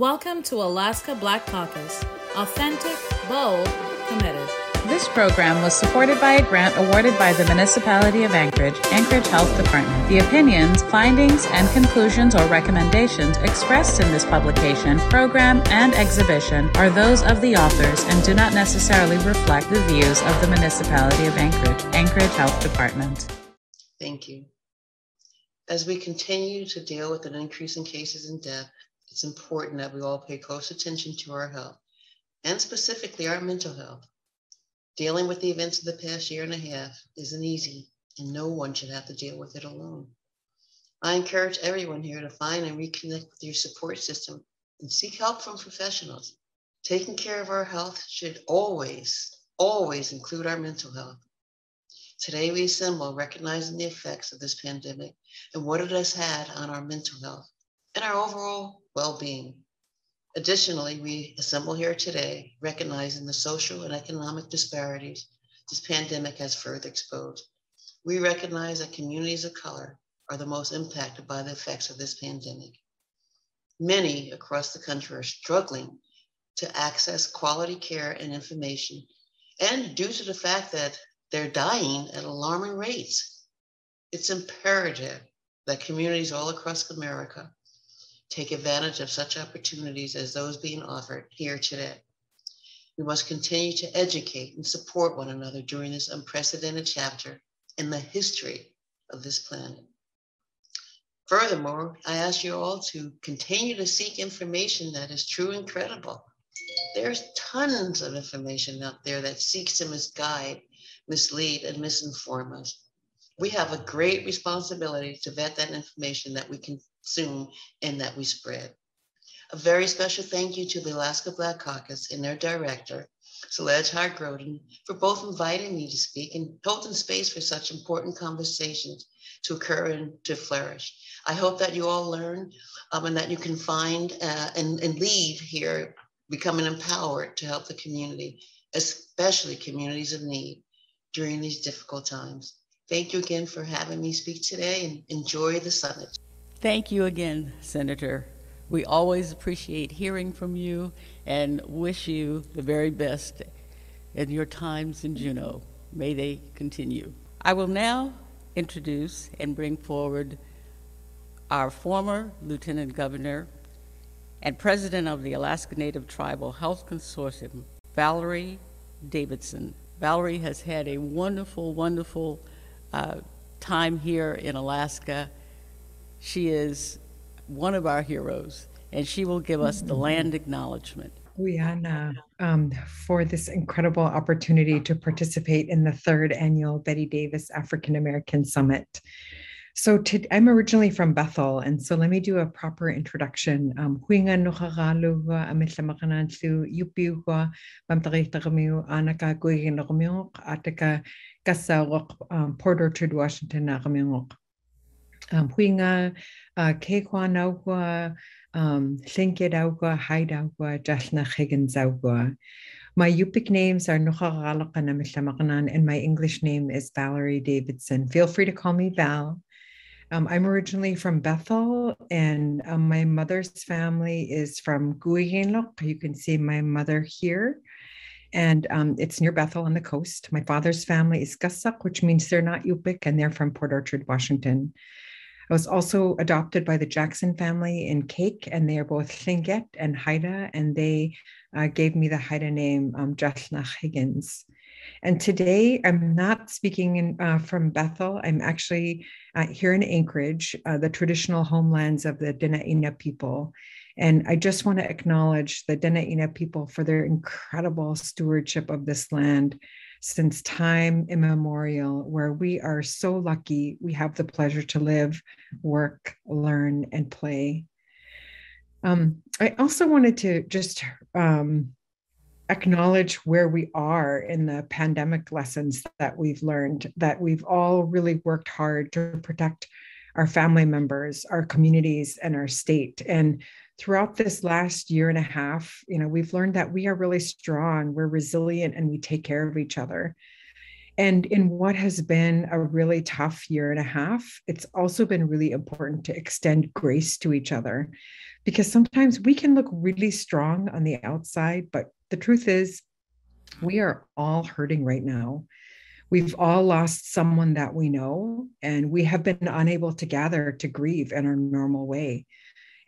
Welcome to Alaska Black Caucus. Authentic, bold, committed. This program was supported by a grant awarded by the Municipality of Anchorage, Anchorage Health Department. The opinions, findings, and conclusions or recommendations expressed in this publication, program, and exhibition are those of the authors and do not necessarily reflect the views of the Municipality of Anchorage, Anchorage Health Department. Thank you. As we continue to deal with an increase in cases and death, it's important that we all pay close attention to our health and specifically our mental health. Dealing with the events of the past year and a half isn't easy, and no one should have to deal with it alone. I encourage everyone here to find and reconnect with your support system and seek help from professionals. Taking care of our health should always, always include our mental health. Today, we assemble recognizing the effects of this pandemic and what it has had on our mental health and our overall well being. Additionally, we assemble here today recognizing the social and economic disparities this pandemic has further exposed. We recognize that communities of color are the most impacted by the effects of this pandemic. Many across the country are struggling to access quality care and information, and due to the fact that they're dying at alarming rates, it's imperative that communities all across America take advantage of such opportunities as those being offered here today. We must continue to educate and support one another during this unprecedented chapter in the history of this planet. Furthermore, I ask you all to continue to seek information that is true and credible. There's tons of information out there that seeks to misguide, mislead, and misinform us. We have a great responsibility to vet that information that we can consume and that we spread. A very special thank you to the Alaska Black Caucus and their director, Celeste Hodge Growden, for both inviting me to speak and holding space for such important conversations to occur and to flourish. I hope that you all learn um, and that you can find uh, and, and leave here becoming empowered to help the community, especially communities of need during these difficult times. Thank you again for having me speak today and enjoy the summit. Thank you again, Senator. We always appreciate hearing from you and wish you the very best in your times in Juneau. May they continue. I will now introduce and bring forward our former Lieutenant Governor and President of the Alaska Native Tribal Health Consortium, Valerie Davidson. Valerie has had a wonderful, wonderful uh, time here in Alaska she is one of our heroes, and she will give us the land acknowledgement. Quyana, um, for this incredible opportunity to participate in the third annual Bettye Davis African American Summit. So to, I'm originally from Bethel, and so let me do a proper introduction. Um, um, Port Orchard, Washington um, huinga, uh, um. My Yupik names are Nuchagalakana and my English name is Valerie Davidson. Feel free to call me Val. Um, I'm originally from Bethel, and um, my mother's family is from Guiyenlok. You can see my mother here, and um, it's near Bethel on the coast. My father's family is Gasak, which means they're not Yupik, and they're from Port Orchard, Washington. I was also adopted by the Jackson family in Kake, and they are both Tlingit and Haida, and they uh, gave me the Haida name um, Higgins. And today I'm not speaking in, uh, from Bethel. I'm actually uh, here in Anchorage, uh, the traditional homelands of the Dena'ina people. And I just want to acknowledge the Dena'ina people for their incredible stewardship of this land since time immemorial, where we are so lucky we have the pleasure to live, work, learn, and play. Um, I also wanted to just um, acknowledge where we are in the pandemic lessons that we've learned, that we've all really worked hard to protect our family members, our communities, and our state. And throughout this last year and a half, you know, we've learned that we are really strong, we're resilient, and we take care of each other. And in what has been a really tough year and a half, it's also been really important to extend grace to each other because sometimes we can look really strong on the outside, but the truth is, we are all hurting right now. We've all lost someone that we know, and we have been unable to gather to grieve in our normal way.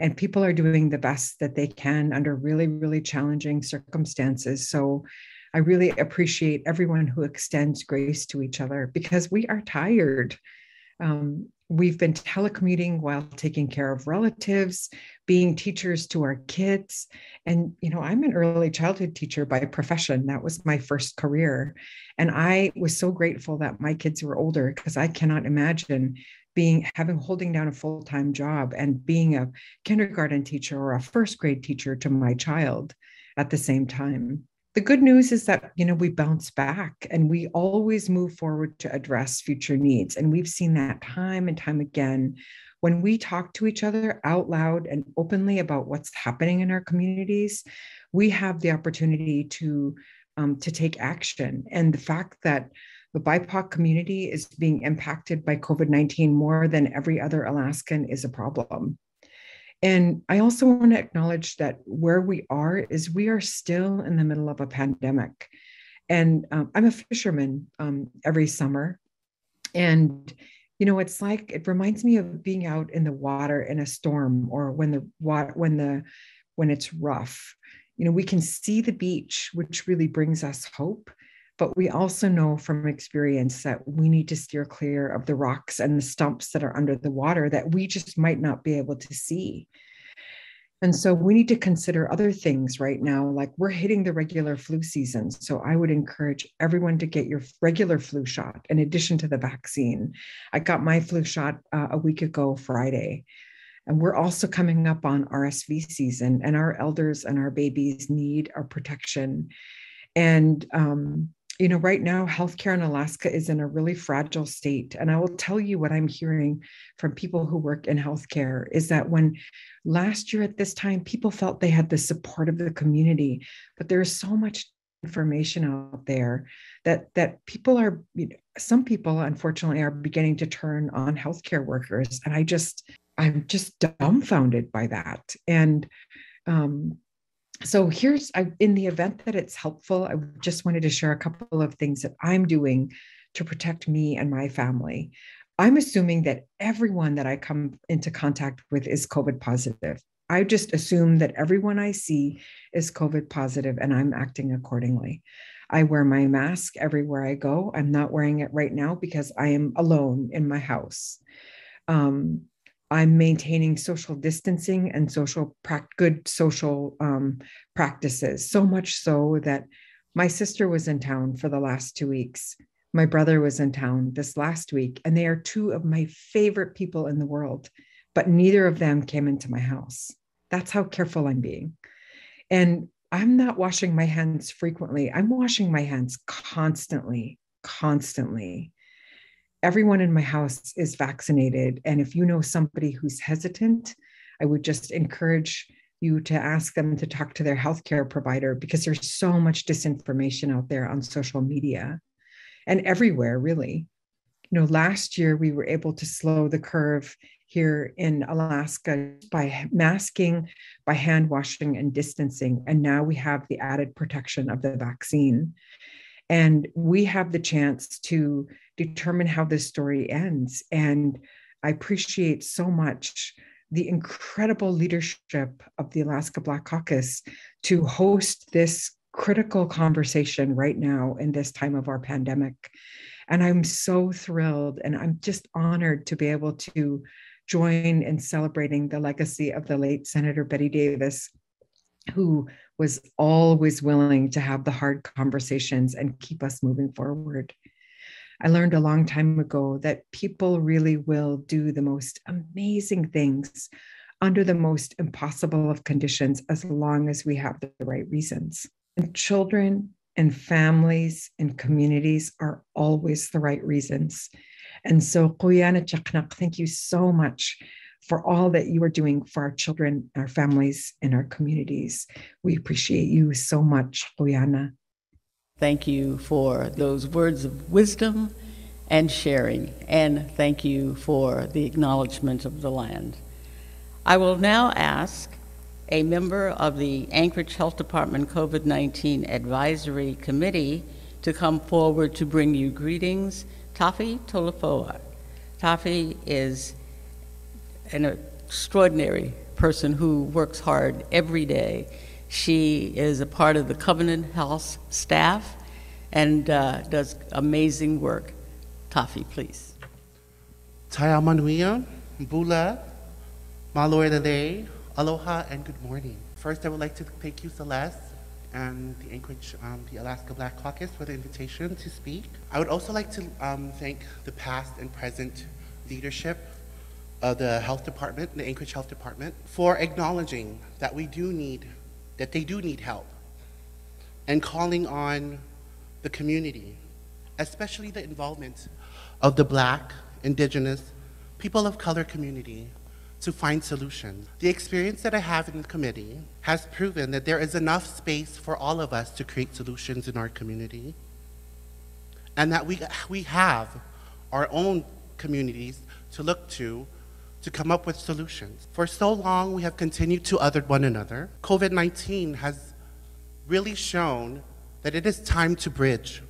And people are doing the best that they can under really, really challenging circumstances. So I really appreciate everyone who extends grace to each other because we are tired. Um, we've been telecommuting while taking care of relatives being teachers to our kids and you know i'm an early childhood teacher by profession that was my first career and i was so grateful that my kids were older because i cannot imagine being having holding down a full-time job and being a kindergarten teacher or a first grade teacher to my child at the same time. The good news is that you know we bounce back and we always move forward to address future needs. And we've seen that time and time again when we talk to each other out loud and openly about what's happening in our communities we have the opportunity to um, to take action. And the fact that the BIPOC community is being impacted by COVID 19 more than every other Alaskan is a problem. And I also want to acknowledge that where we are is we are still in the middle of a pandemic. And um, I'm a fisherman um, every summer. And, you know, it's like, it reminds me of being out in the water in a storm or when the water, when the, when it's rough. You know, we can see the beach, which really brings us hope. But we also know from experience that we need to steer clear of the rocks and the stumps that are under the water that we just might not be able to see. And so we need to consider other things right now, like we're hitting the regular flu season. So I would encourage everyone to get your regular flu shot in addition to the vaccine. I got my flu shot uh, a week ago, Friday. And we're also coming up on RSV season, and our elders and our babies need our protection. And um, you know, right now, healthcare in Alaska is in a really fragile state. And I will tell you what I'm hearing from people who work in healthcare is that when last year at this time, people felt they had the support of the community, but there's so much information out there that that people are you know, some people unfortunately are beginning to turn on healthcare workers and i just i'm just dumbfounded by that and um, so here's I, in the event that it's helpful i just wanted to share a couple of things that i'm doing to protect me and my family. I'm assuming that everyone that i come into contact with is covid positive. I just assume that everyone i see is covid positive and i'm acting accordingly. I wear my mask everywhere i go. I'm not wearing it right now because i am alone in my house. Um, I'm maintaining social distancing and social good social um, practices. So much so that my sister was in town for the last two weeks. My brother was in town this last week, and they are two of my favorite people in the world, but neither of them came into my house. That's how careful I'm being. And I'm not washing my hands frequently. I'm washing my hands constantly, constantly everyone in my house is vaccinated. And if you know somebody who's hesitant, I would just encourage you to ask them to talk to their healthcare provider because there's so much disinformation out there on social media and everywhere, really. You know, last year we were able to slow the curve here in Alaska by masking, by hand washing, and distancing. And now we have the added protection of the vaccine. And we have the chance to determine how this story ends. And I appreciate so much the incredible leadership of the Alaska Black Caucus to host this critical conversation right now in this time of our pandemic. And I'm so thrilled and I'm just honored to be able to join in celebrating the legacy of the late Senator Bettye Davis, who was always willing to have the hard conversations and keep us moving forward. I learned a long time ago that people really will do the most amazing things under the most impossible of conditions as long as we have the right reasons. And children and families and communities are always the right reasons. And so, Quyana Chaknak, thank you so much for all that you are doing for our children, our families, and our communities. We appreciate you so much, Quyana. Thank you for those words of wisdom and sharing, and thank you for the acknowledgement of the land. I will now ask a member of the Anchorage Health Department COVID 19 Advisory Committee to come forward to bring you greetings, Tafi Tolafoa. Tafi is an extraordinary person who works hard every day. She is a part of the Covenant Health staff and uh, does amazing work. Tafi, please. Taya Manuia, Bula, Malore Aloha, and good morning. First, I would like to thank you, Celeste, and the Anchorage, um, the Alaska Black Caucus for the invitation to speak. I would also like to um, thank the past and present leadership of the health department, the Anchorage Health Department, for acknowledging that we do need, that they do need help, and calling on the community, especially the involvement of the Black, Indigenous, people of color community to find solutions. The experience that I have in the committee has proven that there is enough space for all of us to create solutions in our community, and that we, we have our own communities to look to to come up with solutions. For so long, we have continued to other one another. COVID 19 has really shown that it is time to bridge.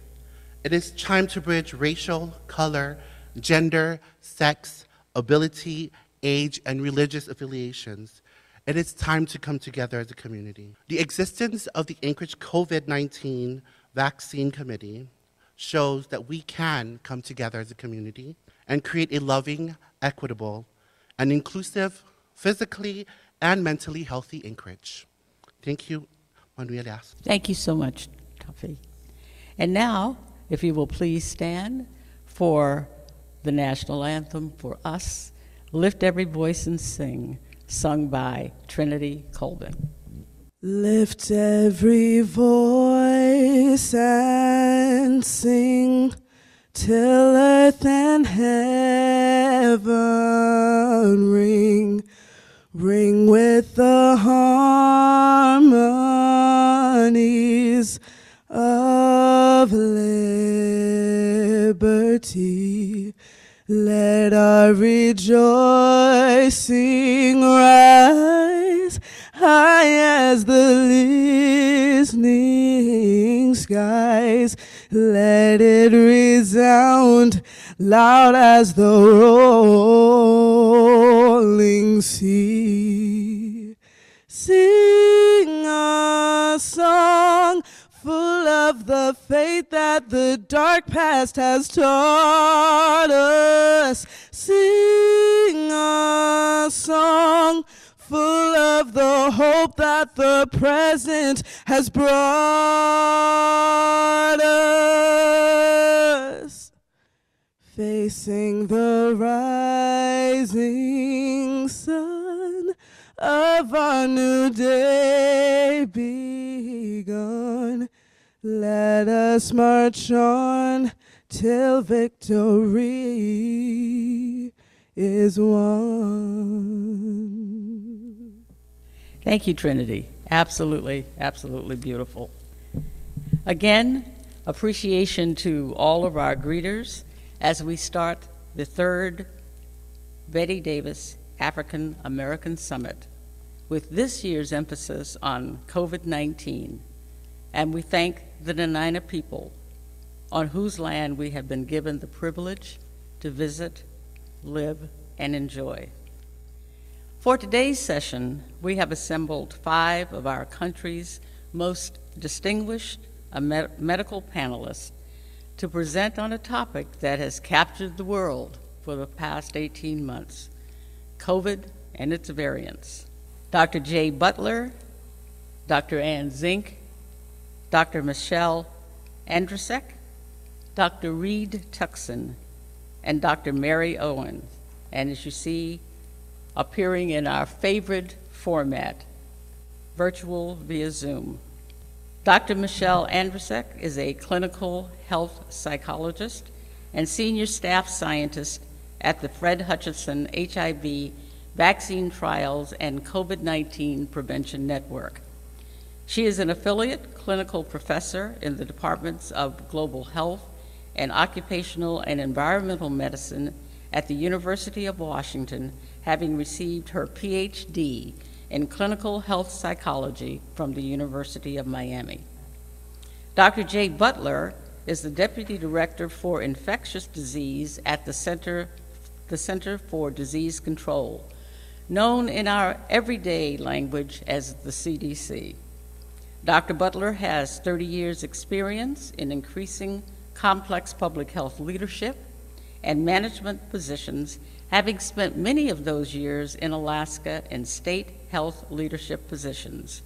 It is time to bridge racial, color, gender, sex, ability, age, and religious affiliations. It is time to come together as a community. The existence of the Anchorage COVID 19 Vaccine Committee shows that we can come together as a community and create a loving, equitable, and inclusive, physically and mentally healthy Anchorage. Thank you, Manuel. Thank you so much, Tafi. And now, if you will please stand for the national anthem for us, Lift Every Voice and Sing, sung by Trinity Colvin. Lift every voice and sing till earth and heaven ring, ring with the harmonies of liberty. Let our rejoicing rise high as the listening skies. Let it resound loud as the rolling sea. Sing a song full of the faith that the dark past has taught us. Sing a song full of the hope that the present has brought us. Facing the rising sun of our new day begun. Let us march on till victory is won. Thank you, Trinity. Absolutely, absolutely beautiful. Again, appreciation to all of our greeters as we start the third Bettye Davis African American Summit with this year's emphasis on COVID 19. And we thank the Dena'ina people on whose land we have been given the privilege to visit, live, and enjoy. For today's session, we have assembled five of our country's most distinguished med- medical panelists to present on a topic that has captured the world for the past 18 months COVID and its variants. Dr. Jay Butler, Dr. Anne Zink, Dr. Michelle Andrasik, Dr. Reed Tuckson, and Dr. Mary Owen. And as you see, appearing in our favorite format, virtual via Zoom. Dr. Michelle Andrasik is a clinical health psychologist and senior staff scientist at the Fred Hutchinson HIV Vaccine Trials and COVID 19 Prevention Network. She is an affiliate clinical professor in the departments of global health and occupational and environmental medicine at the University of Washington, having received her PhD in clinical health psychology from the University of Miami. Dr. Jay Butler is the Deputy Director for Infectious Disease at the Center, the Center for Disease Control, known in our everyday language as the CDC. Dr. Butler has 30 years' experience in increasing complex public health leadership and management positions, having spent many of those years in Alaska in state health leadership positions.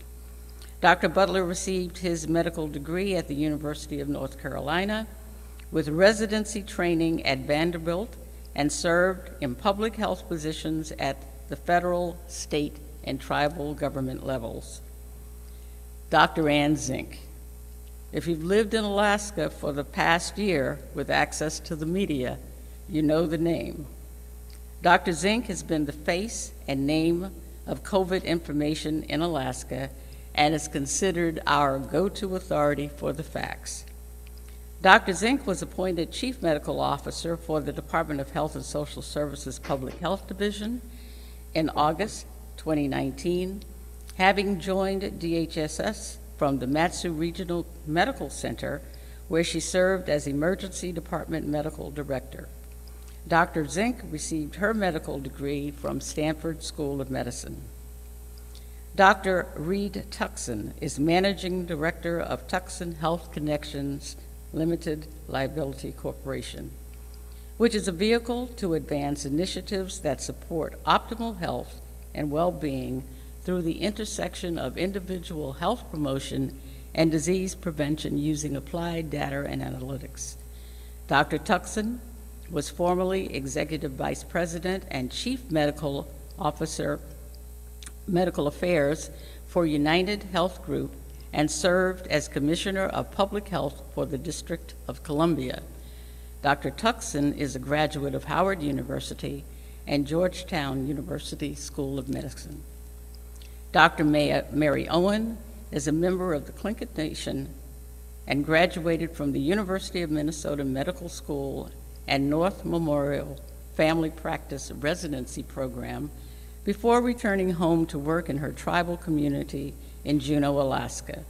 Dr. Butler received his medical degree at the University of North Carolina with residency training at Vanderbilt and served in public health positions at the federal, state, and tribal government levels. Dr. Anne Zink. If you've lived in Alaska for the past year with access to the media, you know the name. Dr. Zink has been the face and name of COVID information in Alaska and is considered our go to authority for the facts. Dr. Zink was appointed Chief Medical Officer for the Department of Health and Social Services Public Health Division in August 2019, having joined DHSS from the Mat-Su Regional Medical Center, where she served as Emergency Department Medical Director. Dr. Zink received her medical degree from Stanford School of Medicine. Dr. Reed Tuckson is Managing Director of Tuckson Health Connections Limited Liability Corporation, which is a vehicle to advance initiatives that support optimal health and well being through the intersection of individual health promotion and disease prevention using applied data and analytics. Dr. Tuckson was formerly Executive Vice President and Chief Medical Officer Medical Affairs for United Health Group and served as Commissioner of Public Health for the District of Columbia. Dr. Tuckson is a graduate of Howard University and Georgetown University School of Medicine. Dr. Mary Owen is a member of the Tlingit Nation and graduated from the University of Minnesota Medical School and North Memorial Family Practice Residency Program before returning home to work in her tribal community in Juneau, Alaska.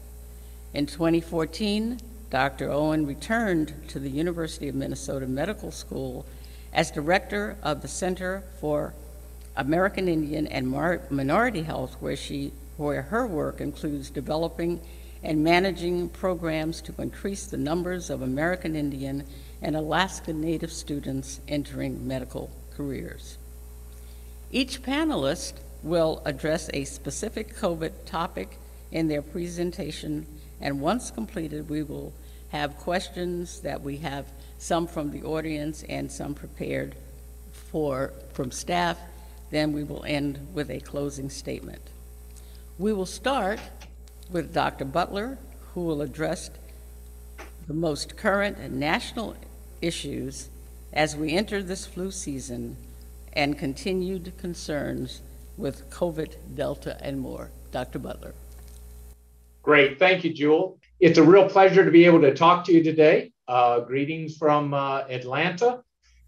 In 2014, Dr. Owen returned to the University of Minnesota Medical School as director of the Center for American Indian and Minority Health, where, she, where her work includes developing and managing programs to increase the numbers of American Indian and Alaska Native students entering medical careers. Each panelist will address a specific COVID topic in their presentation, and once completed, we will have questions that we have some from the audience and some prepared for from staff. Then we will end with a closing statement. We will start with Dr. Butler, who will address the most current and national issues as we enter this flu season and continued concerns with COVID, Delta, and more. Dr. Butler. Great. Thank you, Jewel. It's a real pleasure to be able to talk to you today. Uh, greetings from uh, Atlanta.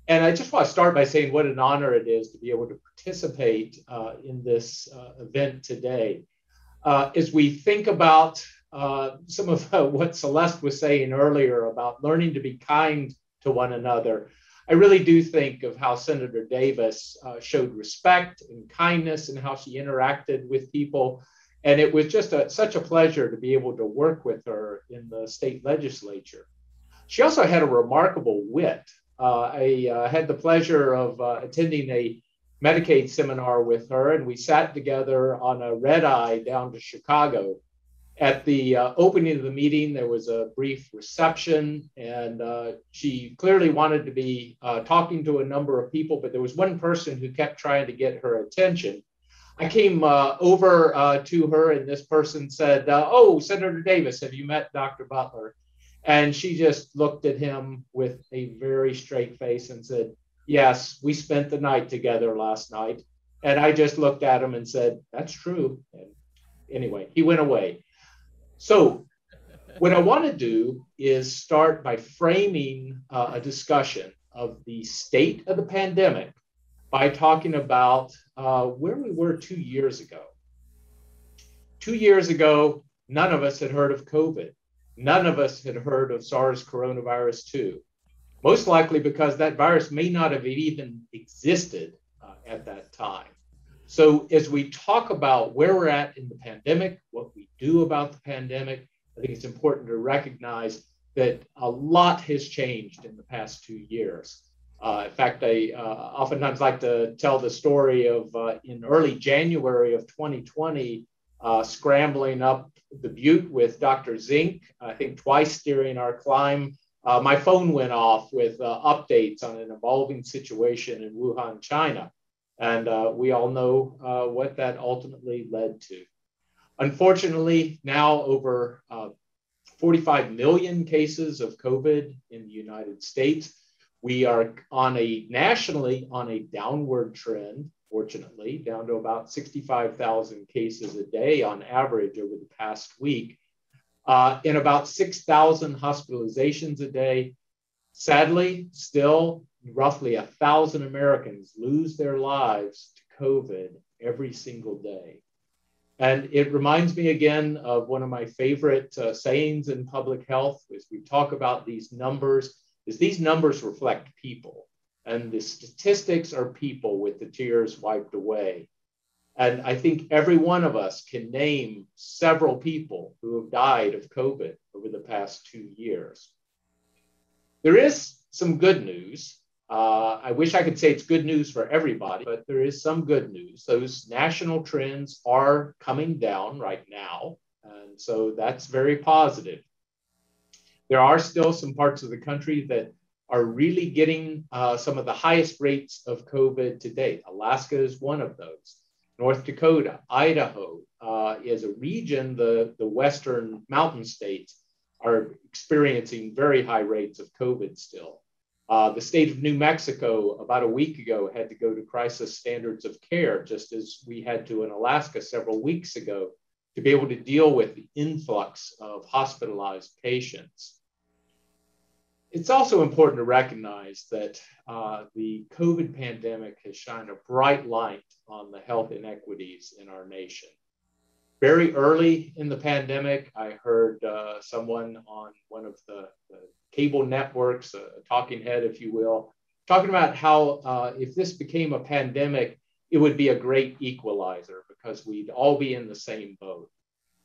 And I just want to start by saying what an honor it is to be able to participate uh, in this uh, event today. Uh, as we think about uh, some of what Celeste was saying earlier about learning to be kind to one another, I really do think of how Senator Davis uh, showed respect and kindness and how she interacted with people. And it was just a, such a pleasure to be able to work with her in the state legislature. She also had a remarkable wit. Uh, I uh, had the pleasure of uh, attending a Medicaid seminar with her, and we sat together on a red eye down to Chicago at the uh, opening of the meeting, there was a brief reception, and uh, she clearly wanted to be uh, talking to a number of people, but there was one person who kept trying to get her attention. I came uh, over uh, to her, and this person said, uh, Oh, Senator Davis, have you met Dr. Butler? And she just looked at him with a very straight face and said, Yes, we spent the night together last night. And I just looked at him and said, That's true. And anyway, he went away. So, what I want to do is start by framing uh, a discussion of the state of the pandemic by talking about uh, where we were two years ago. two years ago, none of us had heard of COVID. None of us had heard of SARS coronavirus 2, most likely because that virus may not have even existed uh, at that time. So, as we talk about where we're at in the pandemic, what we do about the pandemic, I think it's important to recognize that a lot has changed in the past two years. Uh, in fact, I uh, oftentimes like to tell the story of uh, in early January of 2020, uh, scrambling up the butte with Dr. Zink, I think twice during our climb. Uh, my phone went off with uh, updates on an evolving situation in Wuhan, China. And uh, we all know uh, what that ultimately led to. Unfortunately, now over uh, 45 million cases of COVID in the United States. We are on a nationally on a downward trend, fortunately, down to about 65,000 cases a day on average over the past week, uh, in about 6,000 hospitalizations a day. Sadly, still roughly a thousand Americans lose their lives to COVID every single day. And it reminds me again of one of my favorite uh, sayings in public health as we talk about these numbers, is these numbers reflect people. And the statistics are people with the tears wiped away. And I think every one of us can name several people who have died of COVID over the past two years. There is some good news. Uh, I wish I could say it's good news for everybody, but there is some good news. Those national trends are coming down right now. And so that's very positive. There are still some parts of the country that are really getting uh, some of the highest rates of COVID to date. Alaska is one of those. North Dakota, Idaho uh, is a region, the, the Western mountain states are experiencing very high rates of COVID still. Uh, the state of New Mexico, about a week ago, had to go to crisis standards of care, just as we had to in Alaska several weeks ago, to be able to deal with the influx of hospitalized patients. It's also important to recognize that uh, the COVID pandemic has shined a bright light on the health inequities in our nation. Very early in the pandemic, I heard uh, someone on one of the, the cable networks, a talking head, if you will, talking about how uh, if this became a pandemic, it would be a great equalizer because we'd all be in the same boat.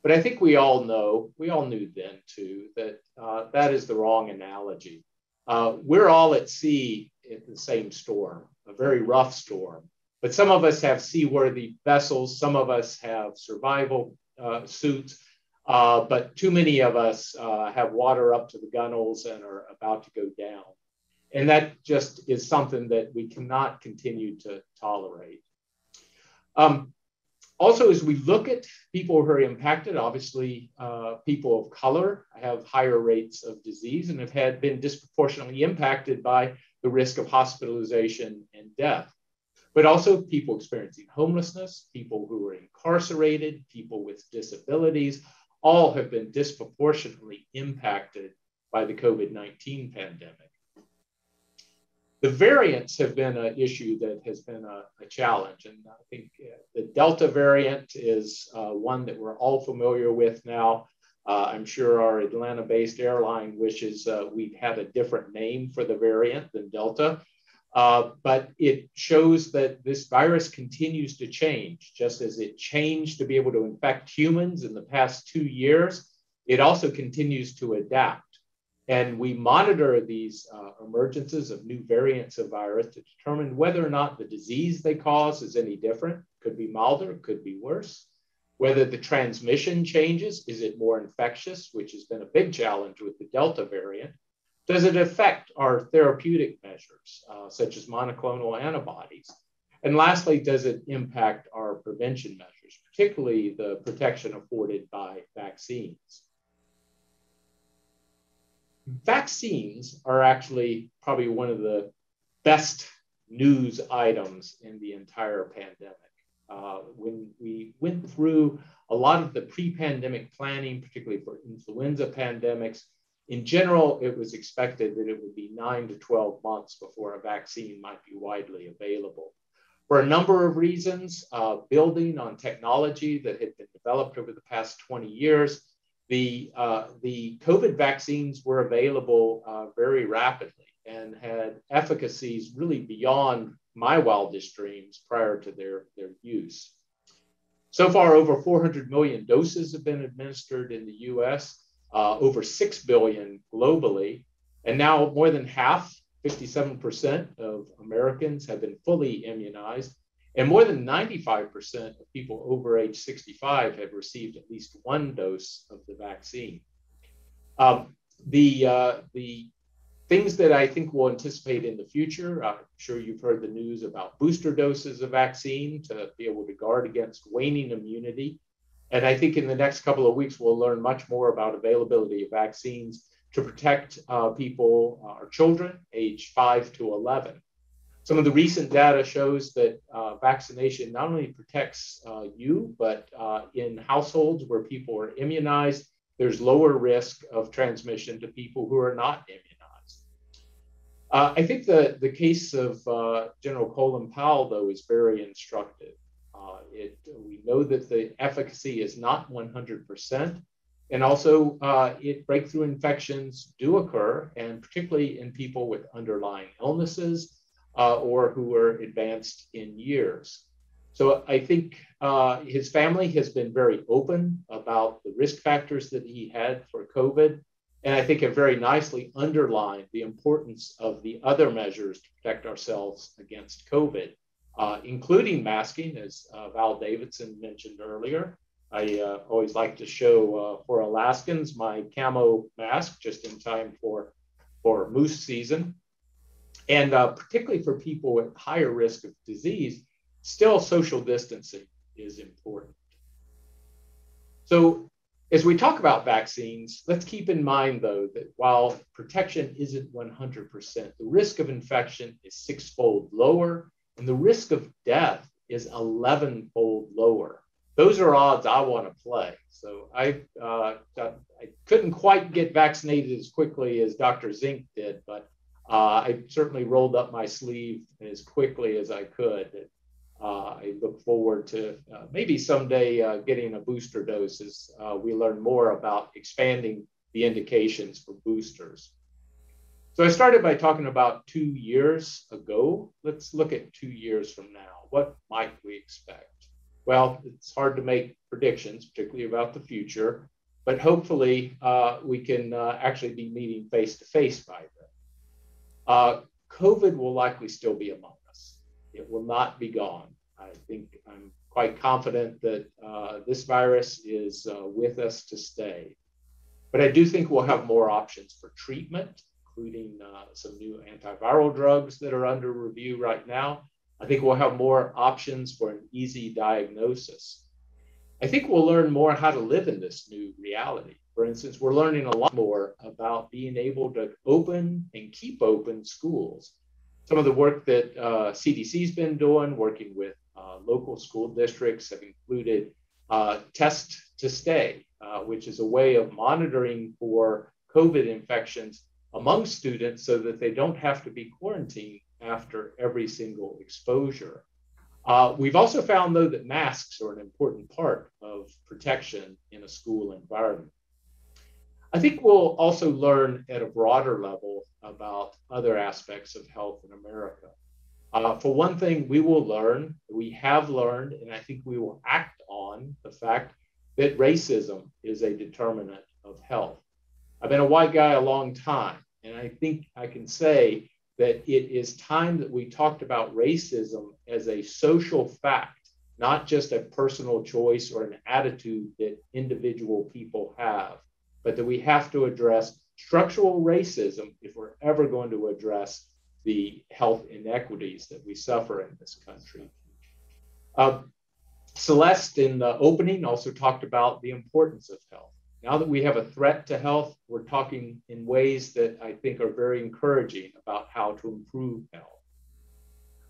But I think we all know, we all knew then too, that uh, that is the wrong analogy. Uh, we're all at sea in the same storm, a very rough storm. But some of us have seaworthy vessels, some of us have survival uh, suits, uh, but too many of us uh, have water up to the gunnels and are about to go down. And that just is something that we cannot continue to tolerate. Um, also, as we look at people who are impacted, obviously uh, people of color have higher rates of disease and have had been disproportionately impacted by the risk of hospitalization and death. But also people experiencing homelessness, people who are incarcerated, people with disabilities, all have been disproportionately impacted by the COVID 19 pandemic. The variants have been an issue that has been a, a challenge. And I think uh, the Delta variant is uh, one that we're all familiar with now. Uh, I'm sure our Atlanta based airline wishes uh, we'd had a different name for the variant than Delta. Uh, but it shows that this virus continues to change, just as it changed to be able to infect humans in the past two years. It also continues to adapt. And we monitor these uh, emergences of new variants of virus to determine whether or not the disease they cause is any different, could be milder, could be worse. Whether the transmission changes, is it more infectious, which has been a big challenge with the Delta variant, does it affect our therapeutic measures, uh, such as monoclonal antibodies? And lastly, does it impact our prevention measures, particularly the protection afforded by vaccines? Vaccines are actually probably one of the best news items in the entire pandemic. Uh, when we went through a lot of the pre pandemic planning, particularly for influenza pandemics, in general, it was expected that it would be nine to 12 months before a vaccine might be widely available. For a number of reasons, uh, building on technology that had been developed over the past 20 years, the, uh, the COVID vaccines were available uh, very rapidly and had efficacies really beyond my wildest dreams prior to their, their use. So far, over 400 million doses have been administered in the US, uh, over 6 billion globally, and now more than half, 57% of Americans have been fully immunized, and more than 95% of people over age 65 have received at least one dose of the vaccine. Um, the, uh, the things that I think we'll anticipate in the future, I'm sure you've heard the news about booster doses of vaccine to be able to guard against waning immunity. And I think in the next couple of weeks, we'll learn much more about availability of vaccines to protect uh, people uh, or children age 5 to 11. Some of the recent data shows that uh, vaccination not only protects uh, you, but uh, in households where people are immunized, there's lower risk of transmission to people who are not immunized. Uh, I think the, the case of General Colin Powell, though, is very instructive. Uh, it, we know that the efficacy is not 100%, and also it, breakthrough infections do occur, and particularly in people with underlying illnesses uh, or who are advanced in years. So I think uh, his family has been very open about the risk factors that he had for COVID. And I think it very nicely underlined the importance of the other measures to protect ourselves against COVID, uh, including masking, as uh, Val Davidson mentioned earlier. I uh, always like to show uh, for Alaskans my camo mask just in time for, for moose season. And uh, particularly for people with higher risk of disease, still social distancing is important. So, as we talk about vaccines, let's keep in mind, though, that while protection isn't 100%, the risk of infection is sixfold lower, and the risk of death is 11 fold lower. Those are odds I want to play. So I, uh, I couldn't quite get vaccinated as quickly as Dr. Zink did, but uh, I certainly rolled up my sleeve as quickly as I could. Uh, I look forward to uh, maybe someday uh, getting a booster dose as uh, we learn more about expanding the indications for boosters. So I started by talking about two years ago. Let's look at two years from now. What might we expect? Well, it's hard to make predictions, particularly about the future, but hopefully uh, we can actually be meeting face to face by then. Uh, COVID will likely still be among us. It will not be gone. I think I'm quite confident that uh, this virus is uh, with us to stay. But I do think we'll have more options for treatment, including uh, some new antiviral drugs that are under review right now. I think we'll have more options for an easy diagnosis. I think we'll learn more how to live in this new reality. For instance, we're learning a lot more about being able to open and keep open schools. Some of the work that uh, CDC's been doing, working with uh, local school districts, have included uh, test to stay, uh, which is a way of monitoring for COVID infections among students so that they don't have to be quarantined after every single exposure. Uh, we've also found, though, that masks are an important part of protection in a school environment. I think we'll also learn at a broader level about other aspects of health in America. Uh, for one thing, we will learn, we have learned, and I think we will act on the fact that racism is a determinant of health. I've been a white guy a long time, and I think I can say that it is time that we talked about racism as a social fact, not just a personal choice or an attitude that individual people have but that we have to address structural racism if we're ever going to address the health inequities that we suffer in this country. Uh, Celeste, in the opening, also talked about the importance of health. Now that we have a threat to health, we're talking in ways that I think are very encouraging about how to improve health.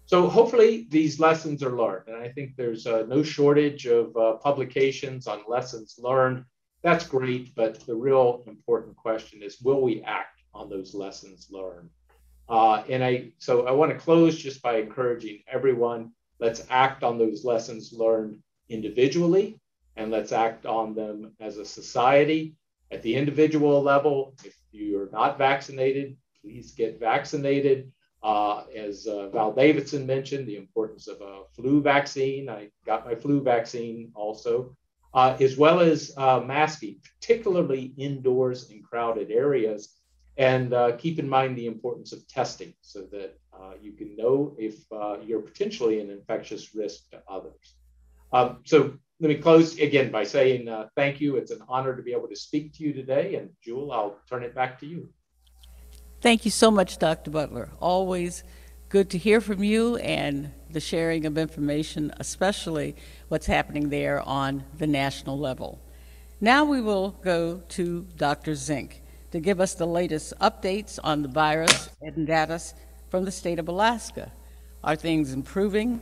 So hopefully these lessons are learned, and I think there's uh, no shortage of uh, publications on lessons learned that's great, but the real important question is will we act on those lessons learned? Uh, and I so I want to close just by encouraging everyone let's act on those lessons learned individually and let's act on them as a society. At the individual level, if you're not vaccinated, please get vaccinated. Uh, as uh, Val Davidson mentioned, the importance of a flu vaccine. I got my flu vaccine also, uh, as well as uh, masking, particularly indoors in crowded areas. And uh, keep in mind the importance of testing so that uh, you can know if you're potentially an infectious risk to others. Um, so let me close again by saying uh, thank you. It's an honor to be able to speak to you today. And Jewel, I'll turn it back to you. Thank you so much, Dr. Butler. Always good to hear from you and the sharing of information, especially what's happening there on the national level. Now we will go to Dr. Zink to give us the latest updates on the virus and data from the state of Alaska. Are things improving,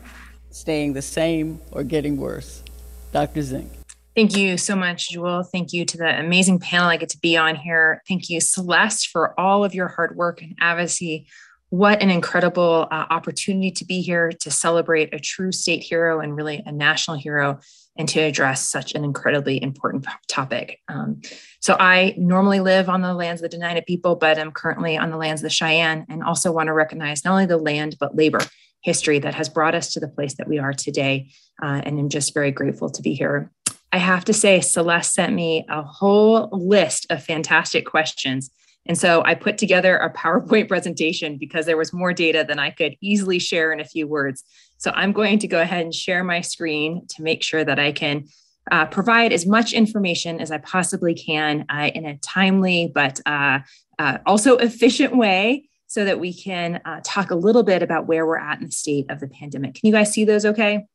staying the same, or getting worse? Dr. Zink. Thank you so much, Jewel. Thank you to the amazing panel I get to be on here. Thank you, Celeste, for all of your hard work and advocacy. What an incredible uh, opportunity to be here to celebrate a true state hero and really a national hero and to address such an incredibly important topic. Um, so, I normally live on the lands of the Dena'ina people, but I'm currently on the lands of the Cheyenne and also want to recognize not only the land, but labor history that has brought us to the place that we are today. Uh, and I'm just very grateful to be here. I have to say, Celeste sent me a whole list of fantastic questions. And so I put together a PowerPoint presentation because there was more data than I could easily share in a few words. So I'm going to go ahead and share my screen to make sure that I can uh, provide as much information as I possibly can uh, in a timely but uh, uh also efficient way so that we can uh, talk a little bit about where we're at in the state of the pandemic. Can you guys see those okay?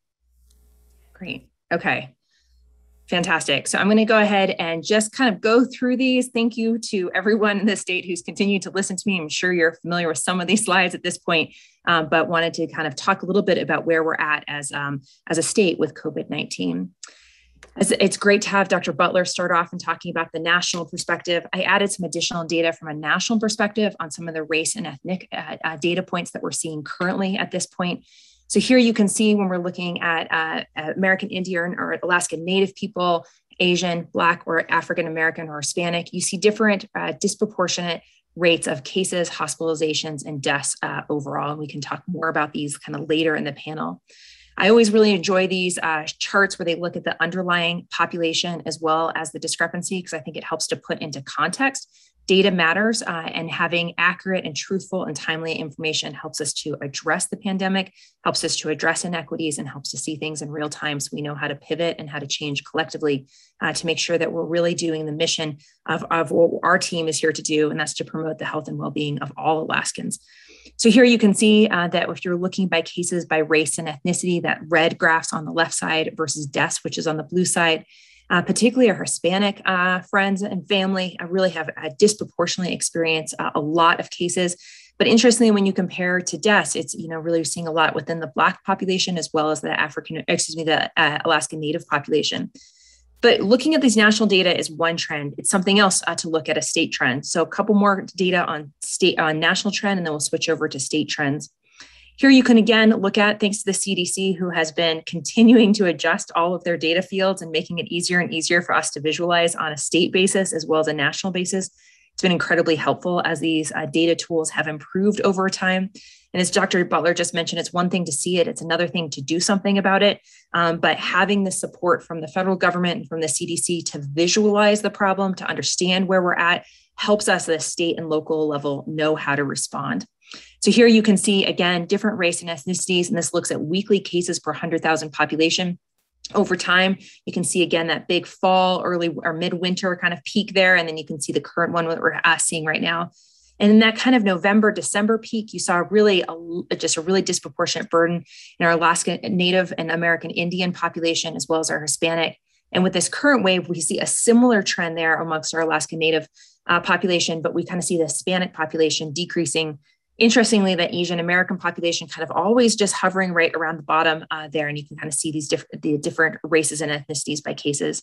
Great. Okay. Fantastic. So I'm going to go ahead and just kind of go through these. Thank you to everyone in the state who's continued to listen to me. I'm sure you're familiar with some of these slides at this point, um, but wanted to kind of talk a little bit about where we're at as, um, as a state with COVID-19 it's great to have Dr. Butler start off and talking about the national perspective. I added some additional data from a national perspective on some of the race and ethnic uh, uh, data points that we're seeing currently at this point. So here you can see when we're looking at uh, American Indian or Alaskan Native people, Asian, Black, or African American or Hispanic, you see different uh, disproportionate rates of cases, hospitalizations, and deaths uh, overall. And we can talk more about these kind of later in the panel. I always really enjoy these uh, charts where they look at the underlying population as well as the discrepancy, because I think it helps to put into context. Data matters, uh, and having accurate and truthful and timely information helps us to address the pandemic, helps us to address inequities, and helps to see things in real time so we know how to pivot and how to change collectively uh, to make sure that we're really doing the mission of, of what our team is here to do, and that's to promote the health and well being of all Alaskans. So here you can see uh, that if you're looking by cases by race and ethnicity, that red graphs on the left side versus deaths, which is on the blue side, uh, particularly our Hispanic uh, friends and family, I really have disproportionately experienced uh, a lot of cases. But interestingly, when you compare to deaths, it's you know really seeing a lot within the Black population as well as the African, excuse me, the uh, Alaskan Native population. But looking at these national data is one trend. It's something else uh, to look at a state trend. So a couple more data on state on national trend, and then we'll switch over to state trends. Here you can again look at, thanks to the CDC, who has been continuing to adjust all of their data fields and making it easier and easier for us to visualize on a state basis as well as a national basis. It's been incredibly helpful as these uh, data tools have improved over time. And as Dr. Butler just mentioned, it's one thing to see it, it's another thing to do something about it. Um, but having the support from the federal government and from the CDC to visualize the problem, to understand where we're at, helps us at a state and local level know how to respond. So here you can see again different race and ethnicities, and this looks at weekly cases per 100,000 population. Over time, you can see again that big fall, early or midwinter kind of peak there, and then you can see the current one that we're uh, seeing right now. And in that kind of November, December peak, you saw really a, just a really disproportionate burden in our Alaska Native and American Indian population, as well as our Hispanic. And with this current wave, we see a similar trend there amongst our Alaska Native uh, population, but we kind of see the Hispanic population decreasing. Interestingly, the Asian American population kind of always just hovering right around the bottom uh, there, and you can kind of see these different the different races and ethnicities by cases.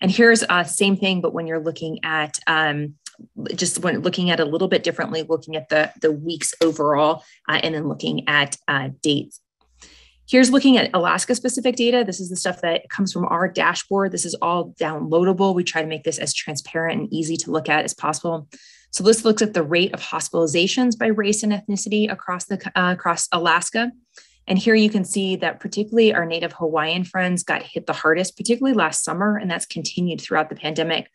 And here's uh, same thing, but when you're looking at um, just when looking at a little bit differently, looking at the, the weeks overall, uh, and then looking at uh, dates. Here's looking at Alaska specific data. This is the stuff that comes from our dashboard. This is all downloadable. We try to make this as transparent and easy to look at as possible. So this looks at the rate of hospitalizations by race and ethnicity across the uh, across Alaska. And here you can see that particularly our Native Hawaiian friends got hit the hardest, particularly last summer, and that's continued throughout the pandemic,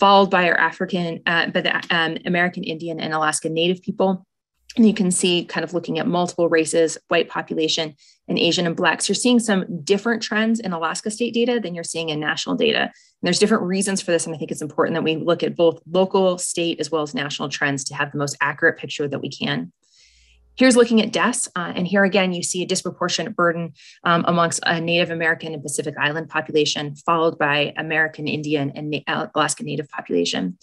followed by our African, uh, by the um, American Indian and Alaska Native people. And you can see kind of looking at multiple races, white population, and Asian and Blacks. You're seeing some different trends in Alaska state data than you're seeing in national data. And there's different reasons for this. And I think it's important that we look at both local, state, as well as national trends to have the most accurate picture that we can. Here's looking at deaths. Uh, and here again, you see a disproportionate burden um, amongst a Native American and Pacific Island population, followed by American Indian and Alaska Native population.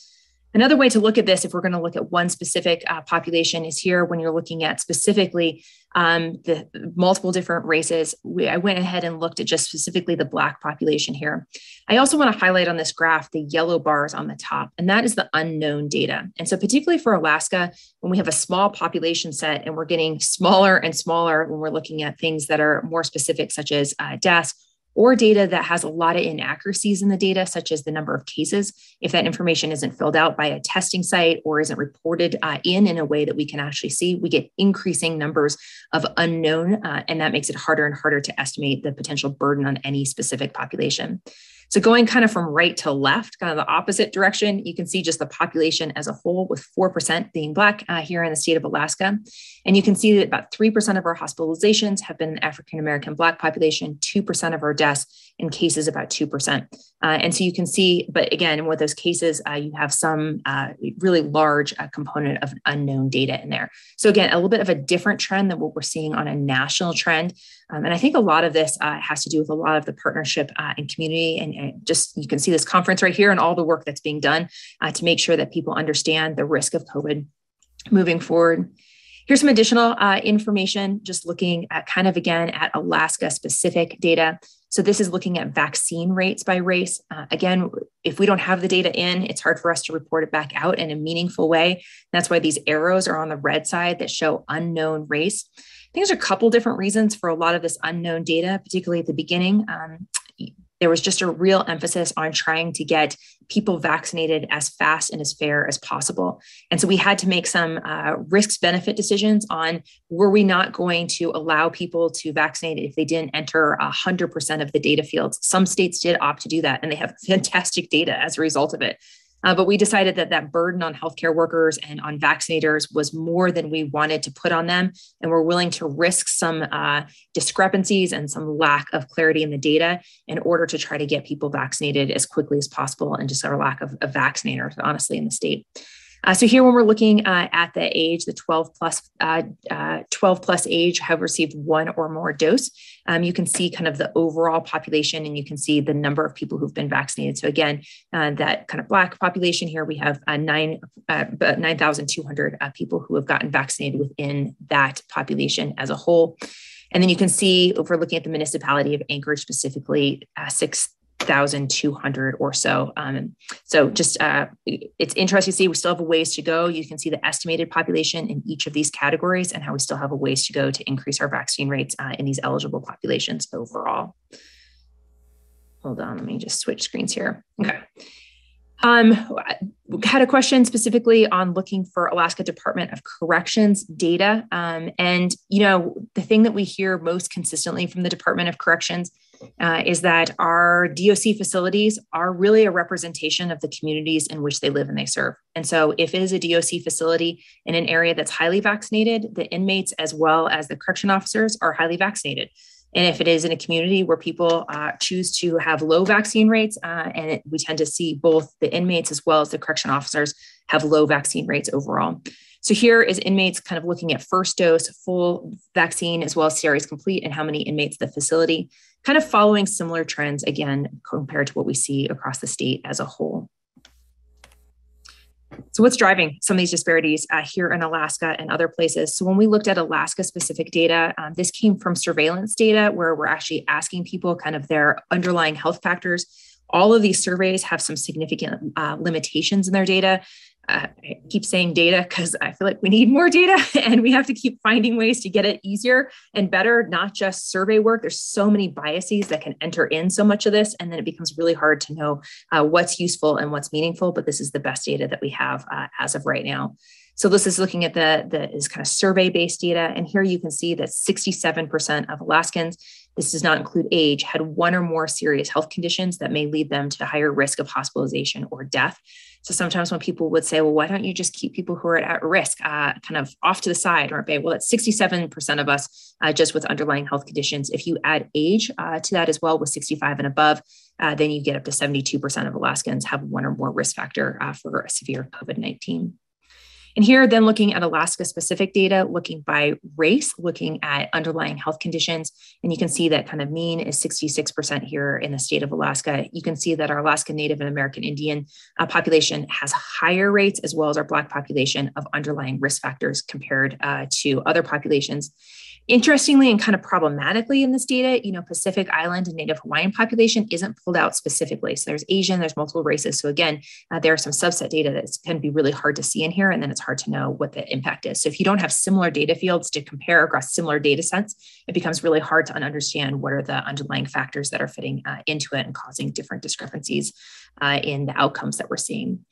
Another way to look at this, if we're going to look at one specific uh, population, is here when you're looking at specifically um, the multiple different races. We, I went ahead and looked at just specifically the Black population here. I also want to highlight on this graph the yellow bars on the top, and that is the unknown data. And so, particularly for Alaska, when we have a small population set and we're getting smaller and smaller when we're looking at things that are more specific, such as uh, deaths or data that has a lot of inaccuracies in the data, such as the number of cases, if that information isn't filled out by a testing site or isn't reported uh, in in a way that we can actually see, we get increasing numbers of unknown, uh, and that makes it harder and harder to estimate the potential burden on any specific population. So going kind of from right to left, kind of the opposite direction, you can see just the population as a whole with 4% being Black uh, here in the state of Alaska. And you can see that about 3% of our hospitalizations have been African American Black population, 2% of our deaths in cases about 2%. Uh, and so you can see, but again, with those cases, uh, you have some uh, really large uh, component of unknown data in there. So again, a little bit of a different trend than what we're seeing on a national trend. Um, and I think a lot of this uh, has to do with a lot of the partnership uh, and community. And, and, just you can see this conference right here and all the work that's being done uh, to make sure that people understand the risk of COVID moving forward. Here's some additional uh, information, just looking at kind of again at Alaska specific data. So this is looking at vaccine rates by race. Uh, again, if we don't have the data in, it's hard for us to report it back out in a meaningful way. That's why these arrows are on the red side that show unknown race think there's a couple different reasons for a lot of this unknown data, particularly at the beginning. Um, there was just a real emphasis on trying to get people vaccinated as fast and as fair as possible. And so we had to make some uh, risks benefit decisions on were we not going to allow people to vaccinate if they didn't enter 100% of the data fields. Some states did opt to do that, and they have fantastic data as a result of it. Uh, but we decided that that burden on healthcare workers and on vaccinators was more than we wanted to put on them. And we're willing to risk some uh, discrepancies and some lack of clarity in the data in order to try to get people vaccinated as quickly as possible and just our lack of, of vaccinators, honestly, in the state. Uh, so here, when we're looking uh, at the age, the 12 plus, uh, uh 12 plus age have received one or more dose, um, you can see kind of the overall population and you can see the number of people who've been vaccinated. So again, uh, that kind of Black population here, we have uh, nine, 9,200 people who have gotten vaccinated within that population as a whole. And then you can see if we're looking at the municipality of Anchorage specifically, uh, six 1,200 or so. Um, so just uh, it's interesting to see we still have a ways to go. You can see the estimated population in each of these categories and how we still have a ways to go to increase our vaccine rates uh, in these eligible populations overall. Hold on, let me just switch screens here. Okay. Um, had a question specifically on looking for Alaska Department of Corrections data. Um, and, you know, the thing that we hear most consistently from the Department of Corrections uh, is that our DOC facilities are really a representation of the communities in which they live and they serve. And so, if it is a DOC facility in an area that's highly vaccinated, the inmates as well as the correction officers are highly vaccinated. And if it is in a community where people uh, choose to have low vaccine rates, uh, and it, we tend to see both the inmates as well as the correction officers have low vaccine rates overall. So here is inmates kind of looking at first dose, full vaccine, as well as CRAs complete, and how many inmates the facility, kind of following similar trends again compared to what we see across the state as a whole. So, what's driving some of these disparities uh, here in Alaska and other places? So, when we looked at Alaska specific data, um, this came from surveillance data where we're actually asking people kind of their underlying health factors. All of these surveys have some significant uh, limitations in their data. I keep saying data because I feel like we need more data and we have to keep finding ways to get it easier and better, not just survey work. There's so many biases that can enter in so much of this, and then it becomes really hard to know uh, what's useful and what's meaningful. But this is the best data that we have uh, as of right now. So this is looking at the, the is kind of survey-based data. And here you can see that 67% of Alaskans, this does not include age, had one or more serious health conditions that may lead them to higher risk of hospitalization or death. So sometimes when people would say, well, why don't you just keep people who are at risk uh, kind of off to the side or babe? well, it's 67% of us uh, just with underlying health conditions. If you add age uh, to that as well with 65 and above, uh, then you get up to 72% of Alaskans have one or more risk factor uh, for a severe COVID 19. And here, then looking at Alaska specific data, looking by race, looking at underlying health conditions. And you can see that kind of mean is 66% here in the state of Alaska. You can see that our Alaska Native and American Indian uh, population has higher rates, as well as our Black population of underlying risk factors compared uh, to other populations. Interestingly and kind of problematically in this data, you know, Pacific Island and Native Hawaiian population isn't pulled out specifically. So there's Asian, there's multiple races. So again, uh, there are some subset data that can be really hard to see in here, and then it's hard to know what the impact is. So if you don't have similar data fields to compare across similar data sets, it becomes really hard to understand what are the underlying factors that are fitting uh, into it and causing different discrepancies uh, in the outcomes that we're seeing.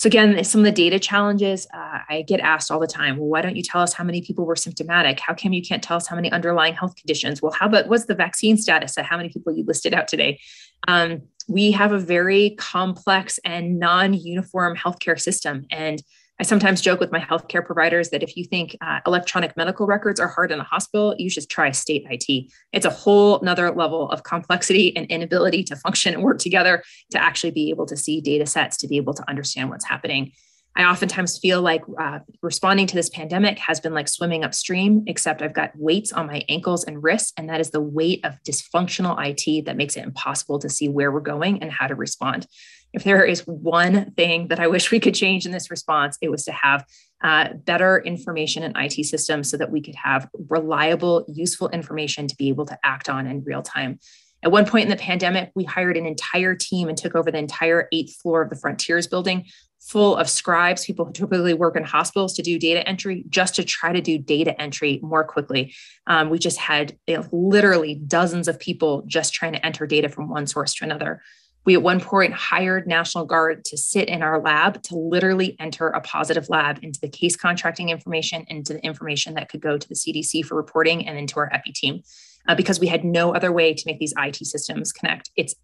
So again, some of the data challenges, uh, I get asked all the time, well, why don't you tell us how many people were symptomatic? How come you can't tell us how many underlying health conditions? Well, how about what's the vaccine status how many people you listed out today? Um, we have a very complex and non-uniform healthcare system. And I sometimes joke with my healthcare providers that if you think uh, electronic medical records are hard in a hospital, you should try state IT. It's a whole nother level of complexity and inability to function and work together to actually be able to see data sets, to be able to understand what's happening. I oftentimes feel like uh, responding to this pandemic has been like swimming upstream, except I've got weights on my ankles and wrists. And that is the weight of dysfunctional IT that makes it impossible to see where we're going and how to respond if there is one thing that I wish we could change in this response, it was to have uh, better information and IT systems so that we could have reliable, useful information to be able to act on in real time. At one point in the pandemic, we hired an entire team and took over the entire eighth floor of the Frontiers building, full of scribes, people who typically work in hospitals to do data entry, just to try to do data entry more quickly. Um, we just had you know, literally dozens of people just trying to enter data from one source to another. We at one point hired National Guard to sit in our lab to literally enter a positive lab into the case contracting information, into the information that could go to the CDC for reporting and into our EPI team uh, because we had no other way to make these IT systems connect. It's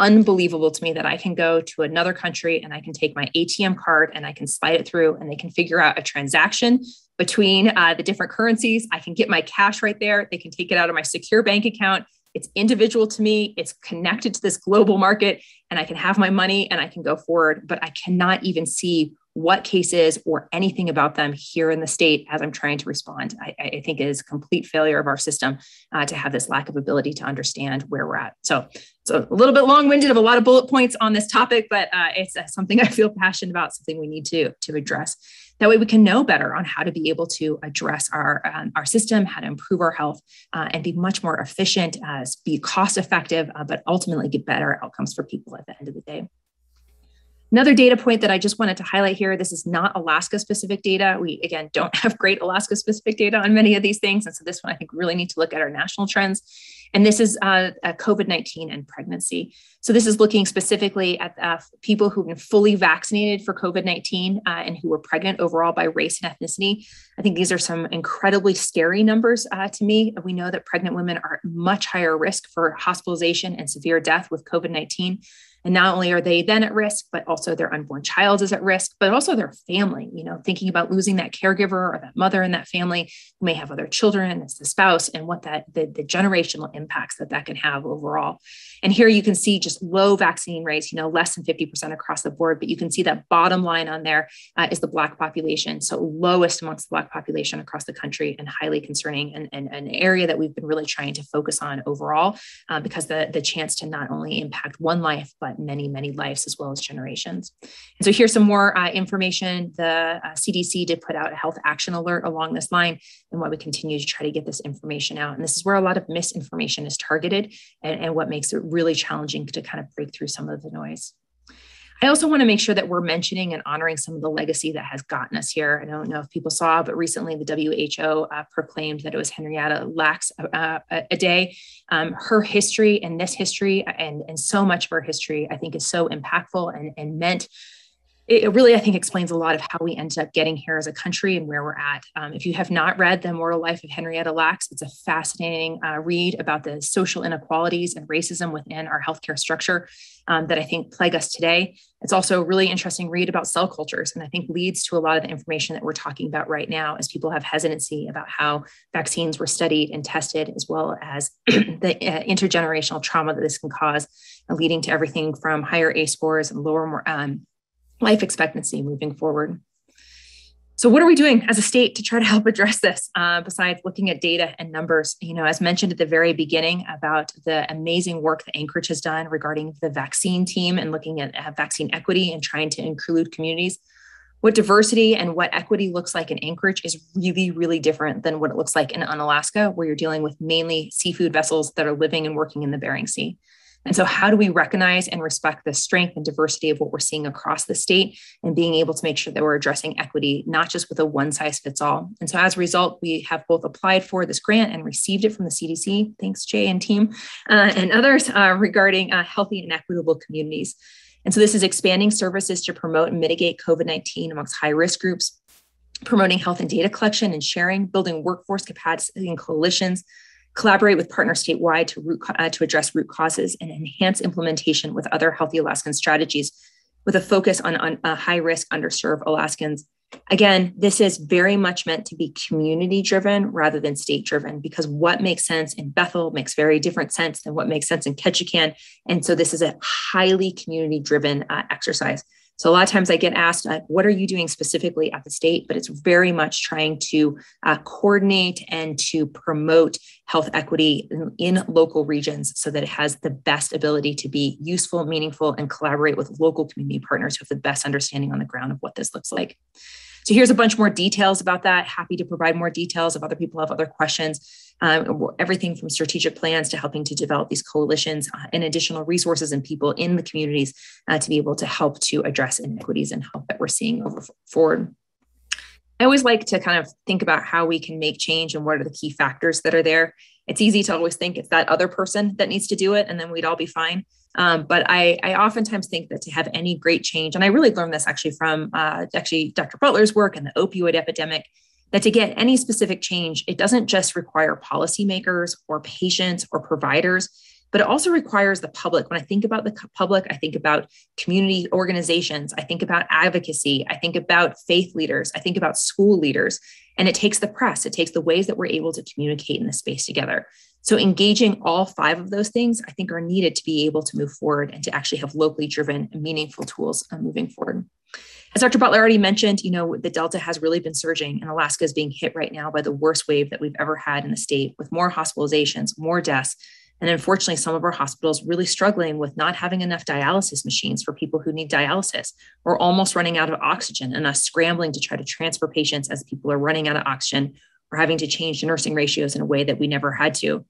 unbelievable to me that I can go to another country and I can take my ATM card and I can slide it through and they can figure out a transaction between uh, the different currencies. I can get my cash right there. They can take it out of my secure bank account it's individual to me. It's connected to this global market and i can have my money and i can go forward but i cannot even see what cases or anything about them here in the state as i'm trying to respond. I, I think it is complete failure of our system uh, to have this lack of ability to understand where we're at. So it's a little bit long-winded of a lot of bullet points on this topic but uh, it's uh, something i feel passionate about something we need to to address that way, we can know better on how to be able to address our, um, our system, how to improve our health, uh, and be much more efficient, uh, be cost effective, uh, but ultimately get better outcomes for people at the end of the day. Another data point that I just wanted to highlight here this is not Alaska specific data. We, again, don't have great Alaska specific data on many of these things. And so this one, I think, really need to look at our national trends. And this is uh, COVID 19 and pregnancy. So this is looking specifically at uh, people who've been fully vaccinated for COVID 19 uh, and who were pregnant overall by race and ethnicity. I think these are some incredibly scary numbers uh, to me. We know that pregnant women are at much higher risk for hospitalization and severe death with COVID 19. And not only are they then at risk, but also their unborn child is at risk, but also their family, you know, thinking about losing that caregiver or that mother in that family who may have other children, it's the spouse, and what that the, the generational impacts that that can have overall. And here you can see just low vaccine rates, you know, less than 50% across the board, but you can see that bottom line on there uh, is the Black population. So lowest amongst the Black population across the country and highly concerning and, and, an area that we've been really trying to focus on overall uh, because the, the chance to not only impact one life, but many, many lives as well as generations. And so here's some more uh, information. The uh, CDC did put out a health action alert along this line and why we continue to try to get this information out. And this is where a lot of misinformation is targeted and, and what makes it really challenging to kind of break through some of the noise. I also want to make sure that we're mentioning and honoring some of the legacy that has gotten us here. I don't know if people saw, but recently the WHO uh, proclaimed that it was Henrietta Lacks uh, a, day. Um, her history and this history and, and so much of her history, I think, is so impactful and, and meant it really, I think, explains a lot of how we ended up getting here as a country and where we're at. Um, if you have not read The Immortal Life of Henrietta Lacks, it's a fascinating uh, read about the social inequalities and racism within our healthcare structure um, that I think plague us today. It's also a really interesting read about cell cultures, and I think leads to a lot of the information that we're talking about right now as people have hesitancy about how vaccines were studied and tested, as well as the uh, intergenerational trauma that this can cause, uh, leading to everything from higher A scores and lower um, life expectancy moving forward. So, what are we doing as a state to try to help address this? Uh, besides looking at data and numbers, you know, as mentioned at the very beginning about the amazing work that Anchorage has done regarding the vaccine team and looking at uh, vaccine equity and trying to include communities. What diversity and what equity looks like in Anchorage is really, really different than what it looks like in Unalaska, where you're dealing with mainly seafood vessels that are living and working in the Bering Sea. And so, how do we recognize and respect the strength and diversity of what we're seeing across the state and being able to make sure that we're addressing equity, not just with a one size fits all? And so, as a result, we have both applied for this grant and received it from the CDC. Thanks, Jay and team, uh, and others uh, regarding uh, healthy and equitable communities. And so, this is expanding services to promote and mitigate COVID 19 amongst high risk groups, promoting health and data collection and sharing, building workforce capacity and coalitions collaborate with partners statewide to, root, uh, to address root causes and enhance implementation with other healthy Alaskan strategies with a focus on, on uh, high risk underserved Alaskans. Again, this is very much meant to be community driven rather than state driven because what makes sense in Bethel makes very different sense than what makes sense in Ketchikan. And so this is a highly community driven uh, exercise. So a lot of times I get asked, uh, what are you doing specifically at the state? But it's very much trying to uh, coordinate and to promote health equity in, in, local regions so that it has the best ability to be useful, meaningful, and collaborate with local community partners who have the best understanding on the ground of what this looks like. So here's a bunch more details about that. Happy to provide more details if other people have other questions. Um, everything from strategic plans to helping to develop these coalitions uh, and additional resources and people in the communities uh, to be able to help to address inequities and health that we're seeing over forward. I always like to kind of think about how we can make change and what are the key factors that are there. It's easy to always think it's that other person that needs to do it and then we'd all be fine. Um, but I, I oftentimes think that to have any great change, and I really learned this actually from uh, actually Dr. Butler's work and the opioid epidemic, that to get any specific change, it doesn't just require policymakers or patients or providers, but it also requires the public. When I think about the public, I think about community organizations, I think about advocacy, I think about faith leaders, I think about school leaders. And it takes the press, it takes the ways that we're able to communicate in the space together. So, engaging all five of those things, I think, are needed to be able to move forward and to actually have locally driven and meaningful tools uh, moving forward. As Dr. Butler already mentioned, you know, the Delta has really been surging, and Alaska is being hit right now by the worst wave that we've ever had in the state, with more hospitalizations, more deaths, and unfortunately, some of our hospitals really struggling with not having enough dialysis machines for people who need dialysis. We're almost running out of oxygen and us scrambling to try to transfer patients as people are running out of oxygen or having to change the nursing ratios in a way that we never had to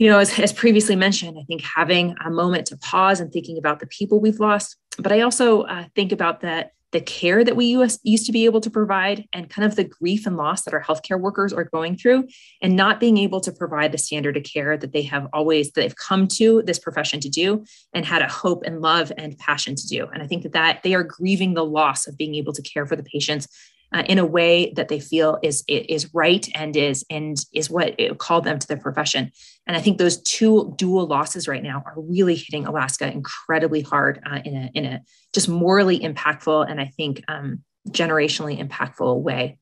you know, as, as previously mentioned, I think having a moment to pause and thinking about the people we've lost, but I also uh, think about that the care that we used to be able to provide and kind of the grief and loss that our healthcare workers are going through and not being able to provide the standard of care that they have always they've come to this profession to do and had a hope and love and passion to do. And i think that that they are grieving the loss of being able to care for the patients uh, in a way that they feel is is right and is and is what called them to their profession. And I think those two dual losses right now are really hitting Alaska incredibly hard uh, in a in a just morally impactful and I think um, generationally impactful way.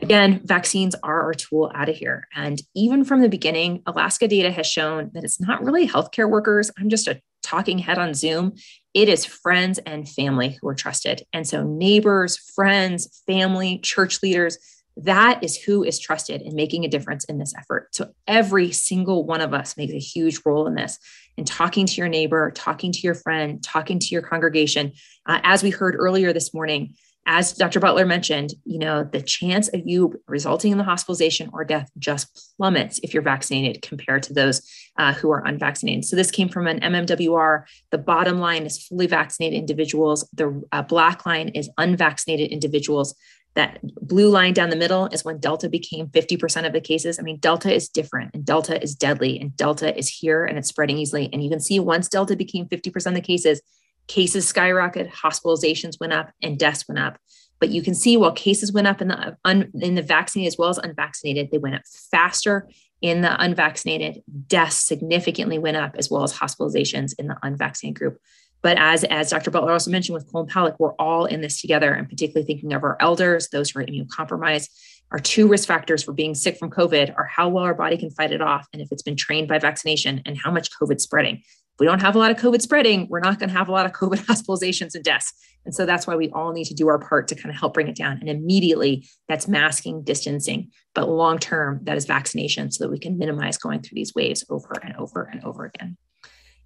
Again, vaccines are our tool out of here. And even from the beginning, Alaska data has shown that it's not really healthcare workers. I'm just a talking head on Zoom. It is friends and family who are trusted. And so, neighbors, friends, family, church leaders, that is who is trusted in making a difference in this effort. So, every single one of us makes a huge role in this. In talking to your neighbor, talking to your friend, talking to your congregation. Uh, as we heard earlier this morning, as Dr. Butler mentioned, you know, the chance of you resulting in the hospitalization or death just plummets if you're vaccinated compared to those uh, who are unvaccinated. So this came from an MMWR. The bottom line is fully vaccinated individuals. The uh, black line is unvaccinated individuals. That blue line down the middle is when Delta became 50% of the cases. I mean, Delta is different and Delta is deadly and Delta is here and it's spreading easily. And you can see once Delta became 50% of the cases, cases skyrocketed, hospitalizations went up, and deaths went up. But you can see while cases went up in the un, in the vaccinated as well as unvaccinated, they went up faster in the unvaccinated. Deaths significantly went up as well as hospitalizations in the unvaccinated group. But as, as Dr. Butler also mentioned with Colin Powell, we're all in this together, and particularly thinking of our elders, those who are immunocompromised. Our two risk factors for being sick from COVID are how well our body can fight it off, and if it's been trained by vaccination, and how much COVID's spreading we don't have a lot of COVID spreading, we're not going to have a lot of COVID hospitalizations and deaths. And so that's why we all need to do our part to kind of help bring it down. And immediately that's masking, distancing, but long term, that is vaccination so that we can minimize going through these waves over and over and over again.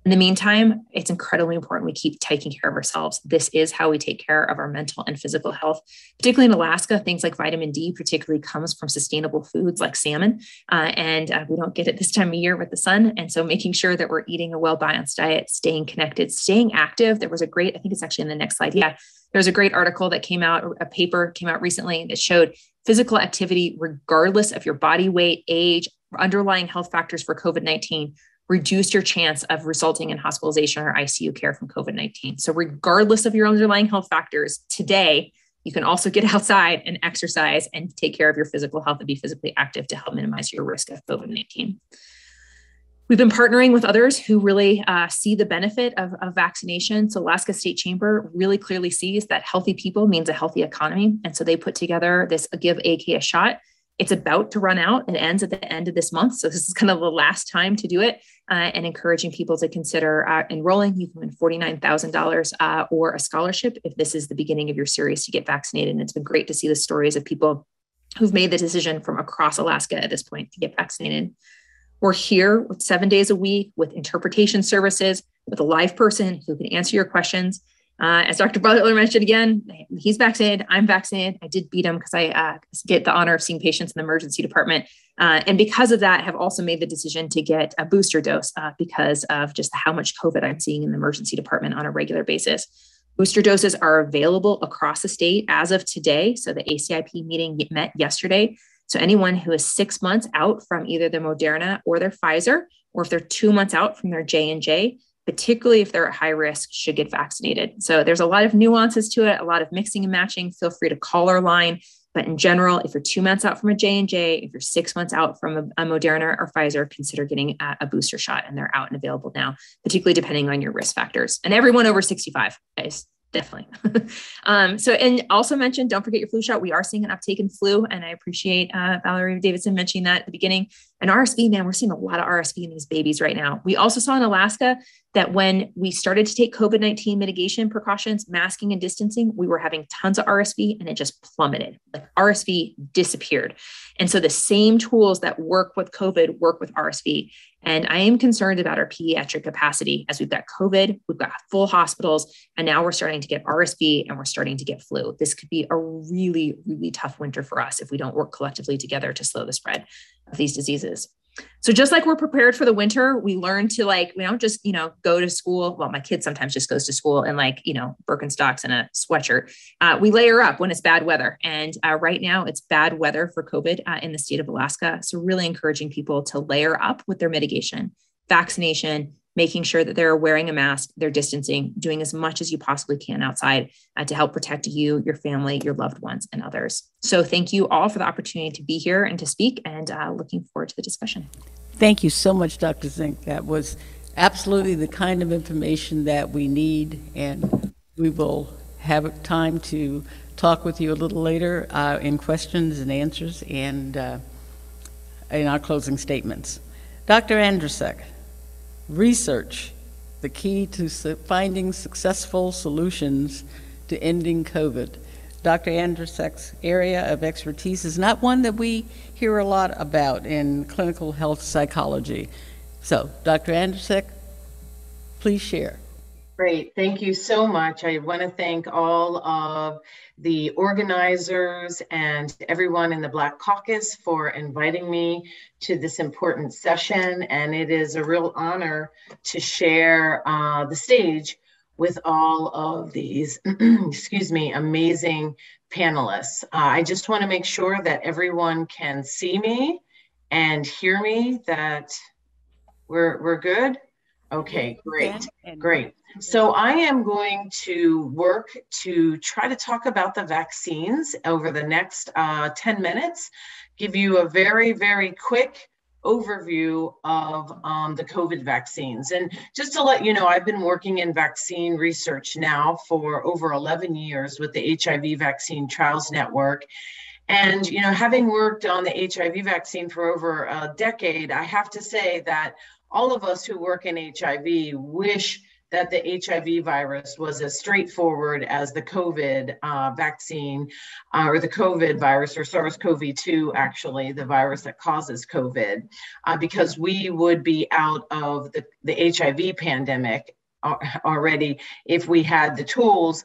In the meantime, it's incredibly important we keep taking care of ourselves. This is how we take care of our mental and physical health. Particularly in Alaska, things like vitamin D particularly comes from sustainable foods like salmon, uh, and uh, we don't get it this time of year with the sun. And so, making sure that we're eating a well balanced diet, staying connected, staying active. There was a great, I think it's actually in the next slide. Yeah, there's a great article that came out, a paper came out recently that showed physical activity, regardless of your body weight, age, underlying health factors for COVID 19 reduce your chance of resulting in hospitalization or ICU care from COVID 19. So, regardless of your underlying health factors, today, you can also get outside and exercise and take care of your physical health and be physically active to help minimize your risk of COVID 19. We've been partnering with others who really uh, see the benefit of, of, vaccination. So, Alaska State Chamber really clearly sees that healthy people means a healthy economy. And so, they put together this Give AK a Shot it's about to run out. It ends at the end of this month. So this is kind of the last time to do it uh, and encouraging people to consider uh, enrolling. You can win $49,000 uh, or a scholarship if this is the beginning of your series to get vaccinated. And it's been great to see the stories of people who've made the decision from across Alaska at this point to get vaccinated. We're here with seven days a week with interpretation services, with a live person who can answer your questions uh, as Dr. Butler mentioned again, he's vaccinated. I'm vaccinated. I did beat him because I uh, get the honor of seeing patients in the emergency department. Uh, and because of that, have also made the decision to get a booster dose uh, because of just how much COVID I'm seeing in the emergency department on a regular basis. Booster doses are available across the state as of today. So the ACIP meeting met yesterday. So anyone who is six months out from either their Moderna or their Pfizer, or if they're two months out from their J and J, particularly if they're at high risk, should get vaccinated. So there's a lot of nuances to it, a lot of mixing and matching. Feel free to call our line. But in general, if you're two months out from a J&J, if you're six months out from a, a Moderna or Pfizer, consider getting a, a, booster shot. And they're out and available now, particularly depending on your risk factors. And everyone over 65, guys, definitely. um, so, and also mentioned, don't forget your flu shot. We are seeing an uptake in flu, and I appreciate uh, Valerie Davidson mentioning that at the beginning. And RSV, man, we're seeing a lot of RSV in these babies right now. We also saw in Alaska that when we started to take COVID 19 mitigation precautions, masking and distancing, we were having tons of RSV and it just plummeted. Like RSV disappeared. And so the same tools that work with COVID work with RSV. And I am concerned about our pediatric capacity as we've got COVID, we've got full hospitals, and now we're starting to get RSV and we're starting to get flu. This could be a really, really tough winter for us if we don't work collectively together to slow the spread of these diseases. So just like we're prepared for the winter, we learn to like, we don't just, you know, go to school. Well, my kid sometimes just goes to school in like, you know, Birkenstocks and a sweatshirt. Uh, we layer up when it's bad weather. And uh, right now it's bad weather for COVID uh, in the state of Alaska. So really encouraging people to layer up with their mitigation, vaccination, making sure that they're wearing a mask, they're distancing, doing as much as you possibly can outside uh, to help protect you, your family, your loved ones, and others. So, thank you all for the opportunity to be here and to speak, and uh, looking forward to the discussion. Thank you so much, Dr. Zink. That was absolutely the kind of information that we need, and we will have time to talk with you a little later uh, in questions and answers and uh, in our closing statements. Dr. Andrasik research, the key to finding successful solutions to ending COVID. Dr. Andrasik's area of expertise is not one that we hear a lot about in clinical health psychology. So, Dr. Andrasik, please share. Great. Thank you so much. I want to thank all of the organizers and everyone in the Black Caucus for inviting me to this important session. And it is a real honor to share uh, the stage with all of these, excuse me, amazing panelists. Uh, I just want to make sure that everyone can see me and hear me, that we're, we're good. Okay, great, great. So I am going to work to try to talk about the vaccines over the next uh, 10 minutes, give you a very, very quick overview of um, the COVID vaccines. And just to let you know, I've been working in vaccine research now for over 11 years with the HIV Vaccine Trials Network. And, you know, having worked on the HIV vaccine for over a decade, I have to say that all of us who work in HIV wish that the HIV virus was as straightforward as the COVID uh, vaccine uh, or the COVID virus or SARS CoV 2, actually, the virus that causes COVID, uh, because we would be out of the, the HIV pandemic already if we had the tools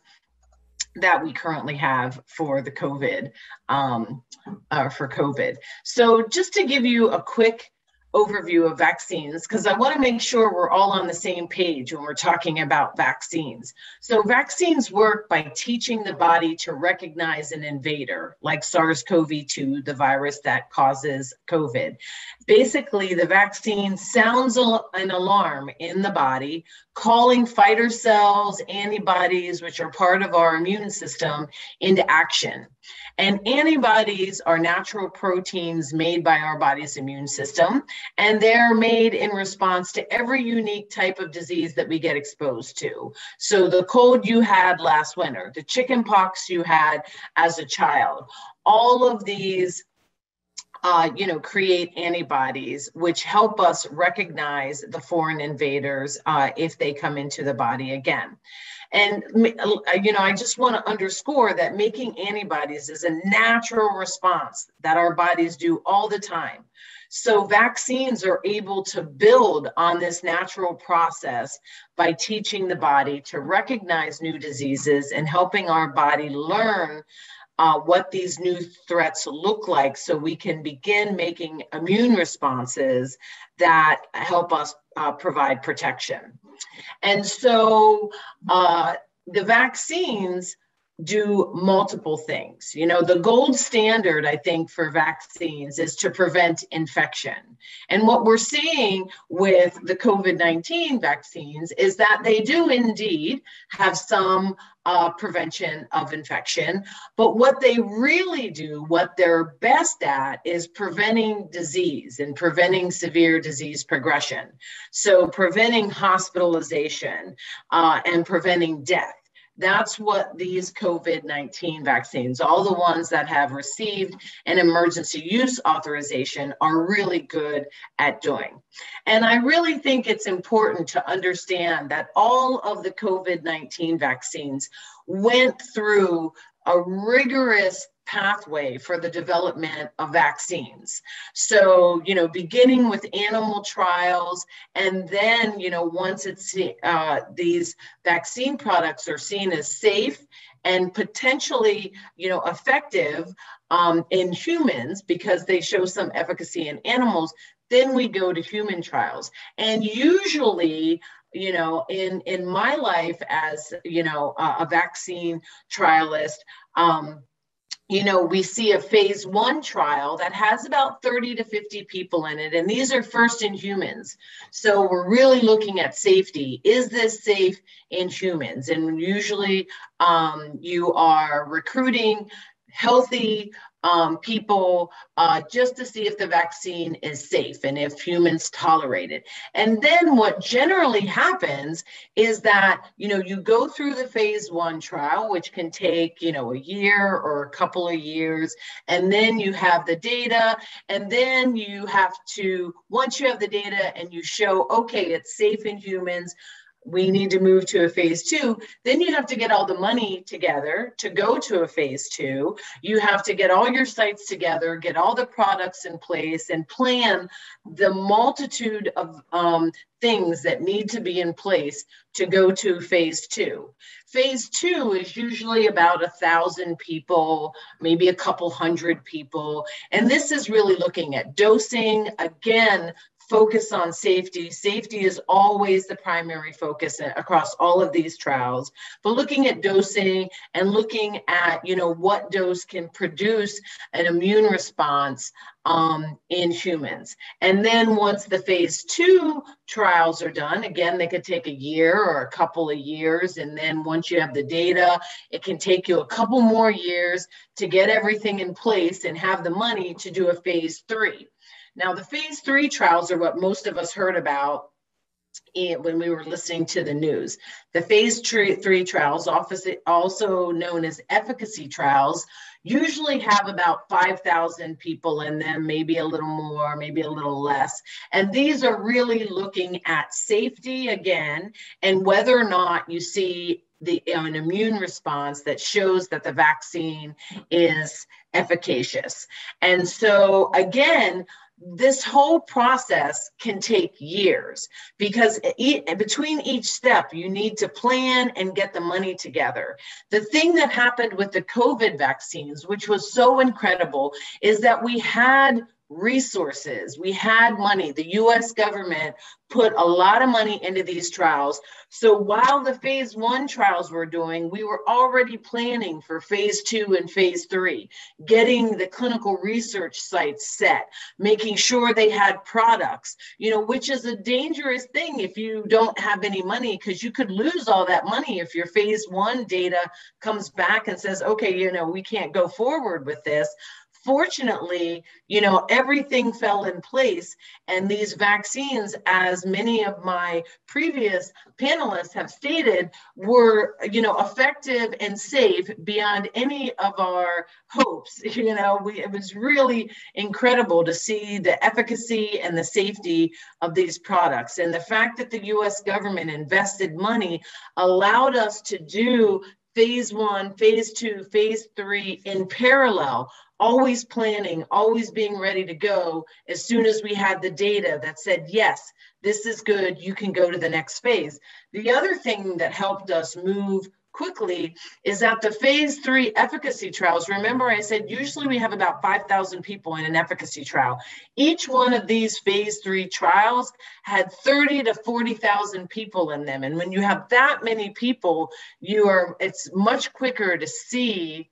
that we currently have for the COVID, um, uh, for COVID. So just to give you a quick overview of vaccines because I want to make sure we're all on the same page when we're talking about vaccines. So, vaccines work by teaching the body to recognize an invader, like SARS CoV 2, the virus that causes COVID. Basically, the vaccine sounds an alarm in the body, calling fighter cells, antibodies, which are part of our immune system, into action. And antibodies are natural proteins made by our body's immune system, and they're made in response to every unique type of disease that we get exposed to. So, the cold you had last winter, the chicken pox you had as a child, all of these uh, you know, create antibodies which help us recognize the foreign invaders uh, if they come into the body again. And, uh, you know, I just want to underscore that making antibodies is a natural response that our bodies do all the time. So, vaccines are able to build on this natural process by teaching the body to recognize new diseases and helping our body learn uh, what these new threats look like so we can begin making immune responses that help us uh, provide protection. And so uh, the vaccines do multiple things. You know, the gold standard, I think, for vaccines is to prevent infection. And what we're seeing with the COVID 19 vaccines is that they do indeed have some uh, prevention of infection. But what they really do, what they're best at, is preventing disease and preventing severe disease progression. So, preventing hospitalization uh, and preventing death. That's what these COVID 19 vaccines, all the ones that have received an emergency use authorization, are really good at doing. And I really think it's important to understand that all of the COVID 19 vaccines went through a rigorous pathway for the development of vaccines. So, you know, beginning with animal trials, and then, you know, once it's uh, these vaccine products are seen as safe and potentially, you know, effective um, in humans because they show some efficacy in animals, then we go to human trials. And usually, you know in in my life as you know a, a vaccine trialist um, you know, we see a phase one trial that has about 30 to 50 people in it, and these are first in humans. So we're really looking at safety. Is this safe in humans? And usually um, you are recruiting healthy um, people uh, just to see if the vaccine is safe and if humans tolerate it. And then what generally happens is that, you know, you go through the phase one trial, which can take, you know, a year or a couple of years, and then you have the data, and then you have to, once you have the data and you show, okay, it's safe in humans, we need to move to a phase two. Then you have to get all the money together to go to a phase two. You have to get all your sites together, get all the products in place, and plan the multitude of um, things that need to be in place to go to phase two. Phase two is usually about a thousand people, maybe a couple hundred people. And this is really looking at dosing, again, focus on safety. Safety is always the primary focus across all of these trials, but looking at dosing and looking at, you know, what dose can produce an immune response um, in humans. And then once the phase two trials are done, again, they could take a year or a couple of years. And then once you have the data, it can take you a couple more years to get everything in place and have the money to do a phase three. Now, the phase three trials are what most of us heard about when we were listening to the news. The phase three trials, also known as efficacy trials, usually have about 5,000 people in them, maybe a little more, maybe a little less. And these are really looking at safety again and whether or not you see the, an immune response that shows that the vaccine is efficacious. And so, again, this whole process can take years because between each step you need to plan and get the money together. The thing that happened with the covid vaccines which was so incredible is that we had resources. We had money. The US government put a lot of money into these trials. So while the phase one trials were doing, we were already planning for phase two and phase three, getting the clinical research sites set, making sure they had products, you know, which is a dangerous thing if you don't have any money, because you could lose all that money if your phase one data comes back and says, okay, you know, we can't go forward with this fortunately, you know, everything fell in place. And these vaccines, as many of my previous panelists have stated, were, you know, effective and safe beyond any of our hopes. You know, we, it was really incredible to see the efficacy and the safety of these products. And the fact that the US government invested money allowed us to do phase one, phase two, phase three in parallel always planning, always being ready to go as soon as we had the data that said, yes, this is good, you can go to the next phase. The other thing that helped us move quickly is that the phase three efficacy trials, remember I said usually we have about 5,000 people in an efficacy trial. Each one of these phase three trials had 30 to 40,000 people in them. And when you have that many people, you are, it's much quicker to see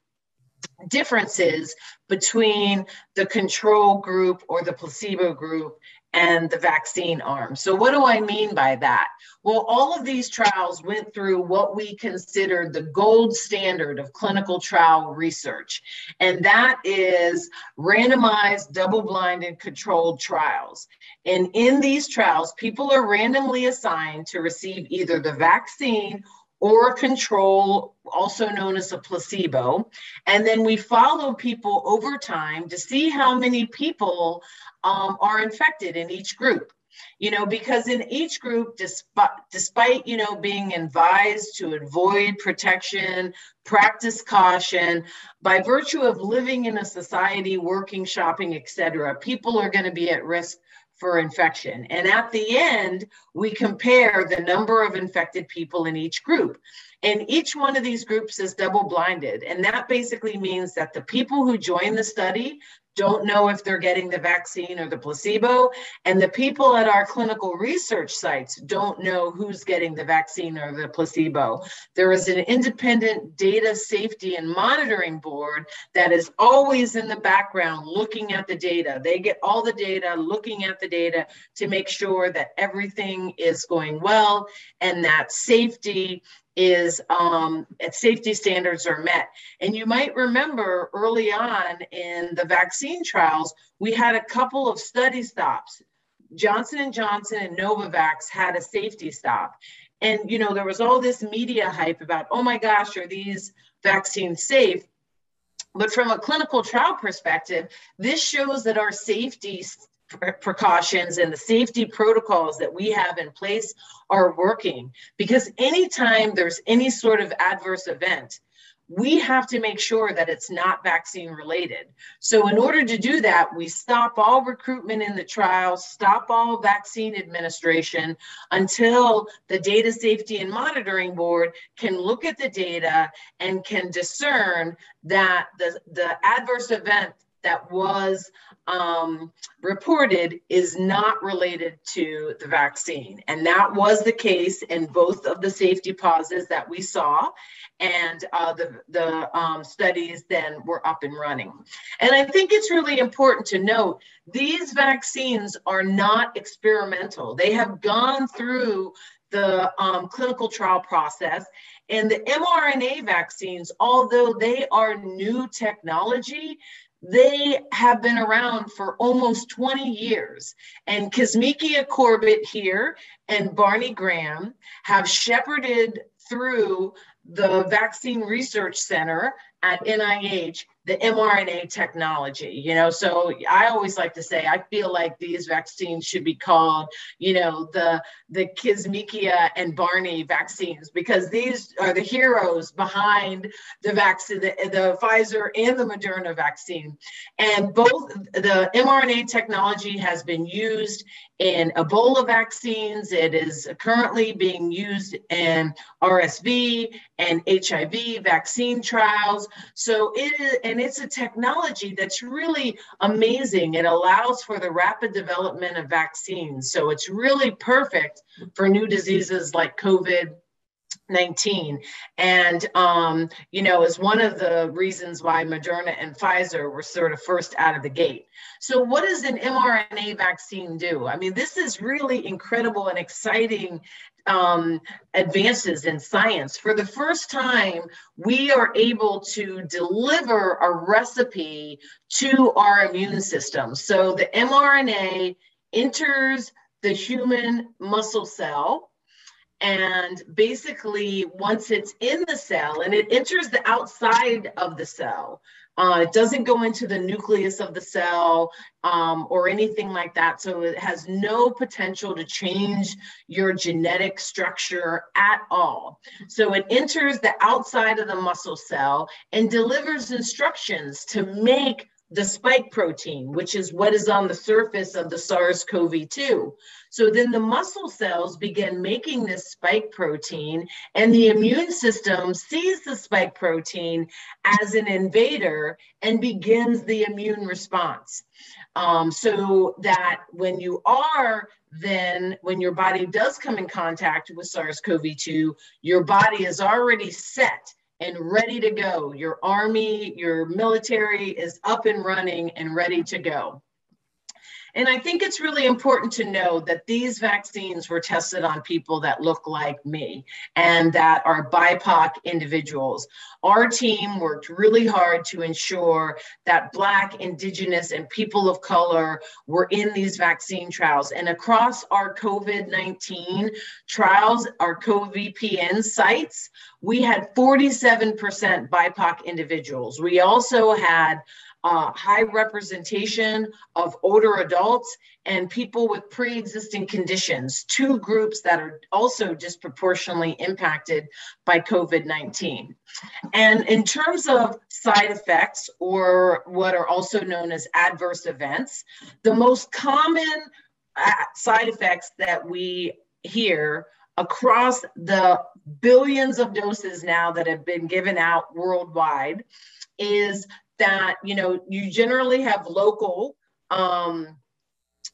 differences between the control group or the placebo group and the vaccine arm. So, what do I mean by that? Well, all of these trials went through what we consider the gold standard of clinical trial research, and that is randomized, double blind, and controlled trials. And in these trials, people are randomly assigned to receive either the vaccine or control, also known as a placebo. And then we follow people over time to see how many people um, are infected in each group. You know, because in each group, despite, despite, you know, being advised to avoid protection, practice caution, by virtue of living in a society, working, shopping, etc., people are going to be at risk for infection. And at the end, we compare the number of infected people in each group. And each one of these groups is double blinded. And that basically means that the people who join the study don't know if they're getting the vaccine or the placebo. And the people at our clinical research sites don't know who's getting the vaccine or the placebo. There is an independent data safety and monitoring board that is always in the background looking at the data. They get all the data, looking at the data to make sure that everything is going well and that safety is um, safety standards are met. And you might remember early on in the vaccine trials, we had a couple of study stops. Johnson and Johnson and Novavax had a safety stop. And you know, there was all this media hype about, oh my gosh, are these vaccines safe? But from a clinical trial perspective, this shows that our safety precautions and the safety protocols that we have in place are working. Because anytime there's any sort of adverse event, we have to make sure that it's not vaccine related. So, in order to do that, we stop all recruitment in the trials, stop all vaccine administration until the Data Safety and Monitoring Board can look at the data and can discern that the, the adverse event that was um, reported is not related to the vaccine. And that was the case in both of the safety pauses that we saw. And uh, the, the um, studies then were up and running. And I think it's really important to note these vaccines are not experimental. They have gone through the um, clinical trial process. And the mRNA vaccines, although they are new technology, they have been around for almost 20 years. And Kizzmekia Corbett here and Barney Graham have shepherded through the Vaccine Research Center at NIH the mRNA technology, you know. So I always like to say I feel like these vaccines should be called, you know, the the Kizzmekia and Barney vaccines because these are the heroes behind the vaccine, the, the Pfizer and the Moderna vaccine. And both the mRNA technology has been used in Ebola vaccines. It is currently being used in RSV and HIV vaccine trials. So it is, and it's a technology that's really amazing. It allows for the rapid development of vaccines. So it's really perfect for new diseases like COVID 19 and um, you know is one of the reasons why moderna and pfizer were sort of first out of the gate. So what does an mrna vaccine do? I mean this is really incredible and exciting um, advances in science. For the first time we are able to deliver a recipe to our immune system. So the mrna enters the human muscle cell and basically, once it's in the cell and it enters the outside of the cell, uh, it doesn't go into the nucleus of the cell um, or anything like that. So it has no potential to change your genetic structure at all. So it enters the outside of the muscle cell and delivers instructions to make the spike protein, which is what is on the surface of the SARS CoV 2. So then the muscle cells begin making this spike protein, and the immune system sees the spike protein as an invader and begins the immune response. Um, so that when you are then, when your body does come in contact with SARS CoV 2, your body is already set and ready to go. Your army, your military is up and running and ready to go. And I think it's really important to know that these vaccines were tested on people that look like me and that are BIPOC individuals. Our team worked really hard to ensure that Black, Indigenous, and people of color were in these vaccine trials. And across our COVID 19 trials, our CoVPN sites, we had 47% BIPOC individuals. We also had uh, high representation of older adults and people with pre-existing conditions, two groups that are also disproportionately impacted by COVID-19. And in terms of side effects, or what are also known as adverse events, the most common uh, side effects that we hear across the billions of doses now that have been given out worldwide is that you know you generally have local um,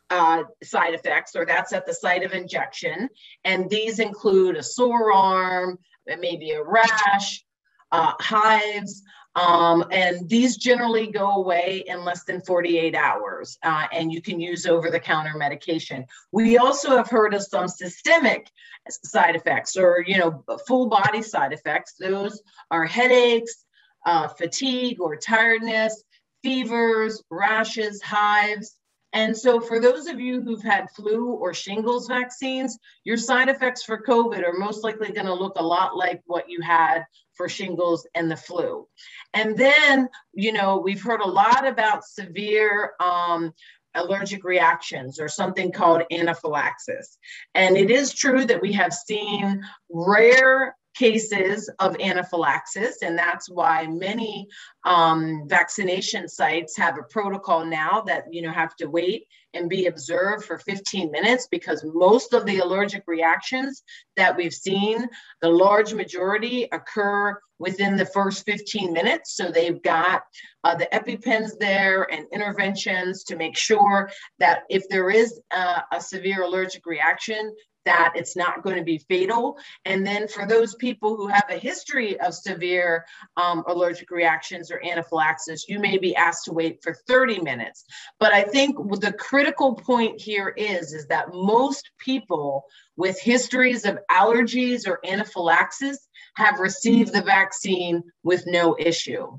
uh, side effects, or that's at the site of injection, and these include a sore arm, maybe a rash, uh, hives, um, and these generally go away in less than 48 hours, uh, and you can use over the counter medication. We also have heard of some systemic side effects or, you know, full body side effects. Those are headaches, uh, fatigue or tiredness, fevers, rashes, hives. And so, for those of you who've had flu or shingles vaccines, your side effects for COVID are most likely going to look a lot like what you had for shingles and the flu. And then, you know, we've heard a lot about severe um, allergic reactions or something called anaphylaxis. And it is true that we have seen rare cases of anaphylaxis, and that's why many um, vaccination sites have a protocol now that you know have to wait and be observed for 15 minutes because most of the allergic reactions that we've seen, the large majority occur within the first 15 minutes. So they've got uh, the EpiPens there and interventions to make sure that if there is uh, a severe allergic reaction, that it's not going to be fatal. And then for those people who have a history of severe um, allergic reactions or anaphylaxis, you may be asked to wait for 30 minutes. But I think the critical point here is, is that most people with histories of allergies or anaphylaxis have received the vaccine with no issue.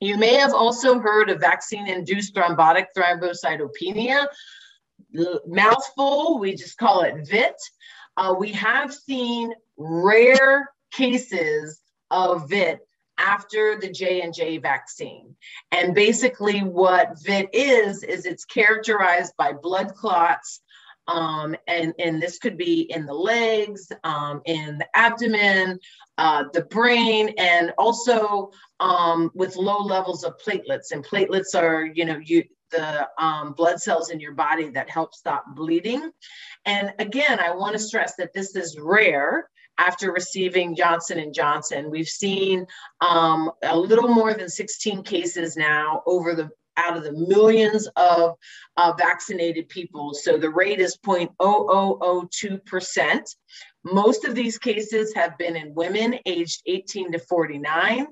You may have also heard of vaccine induced thrombotic thrombocytopenia, mouthful, we just call it VIT. Uh, we have seen rare cases of VIT after the J&J vaccine. And basically what VIT is, is it's characterized by blood clots, um, and, and this could be in the legs, um, in the abdomen, uh, the brain, and also um, with low levels of platelets. And platelets are, you know, you, the um, blood cells in your body that help stop bleeding. And again, I want to stress that this is rare after receiving Johnson Johnson. We've seen um, a little more than 16 cases now over the out of the millions of uh, vaccinated people. So the rate is 0.0002%. Most of these cases have been in women aged 18 to 49.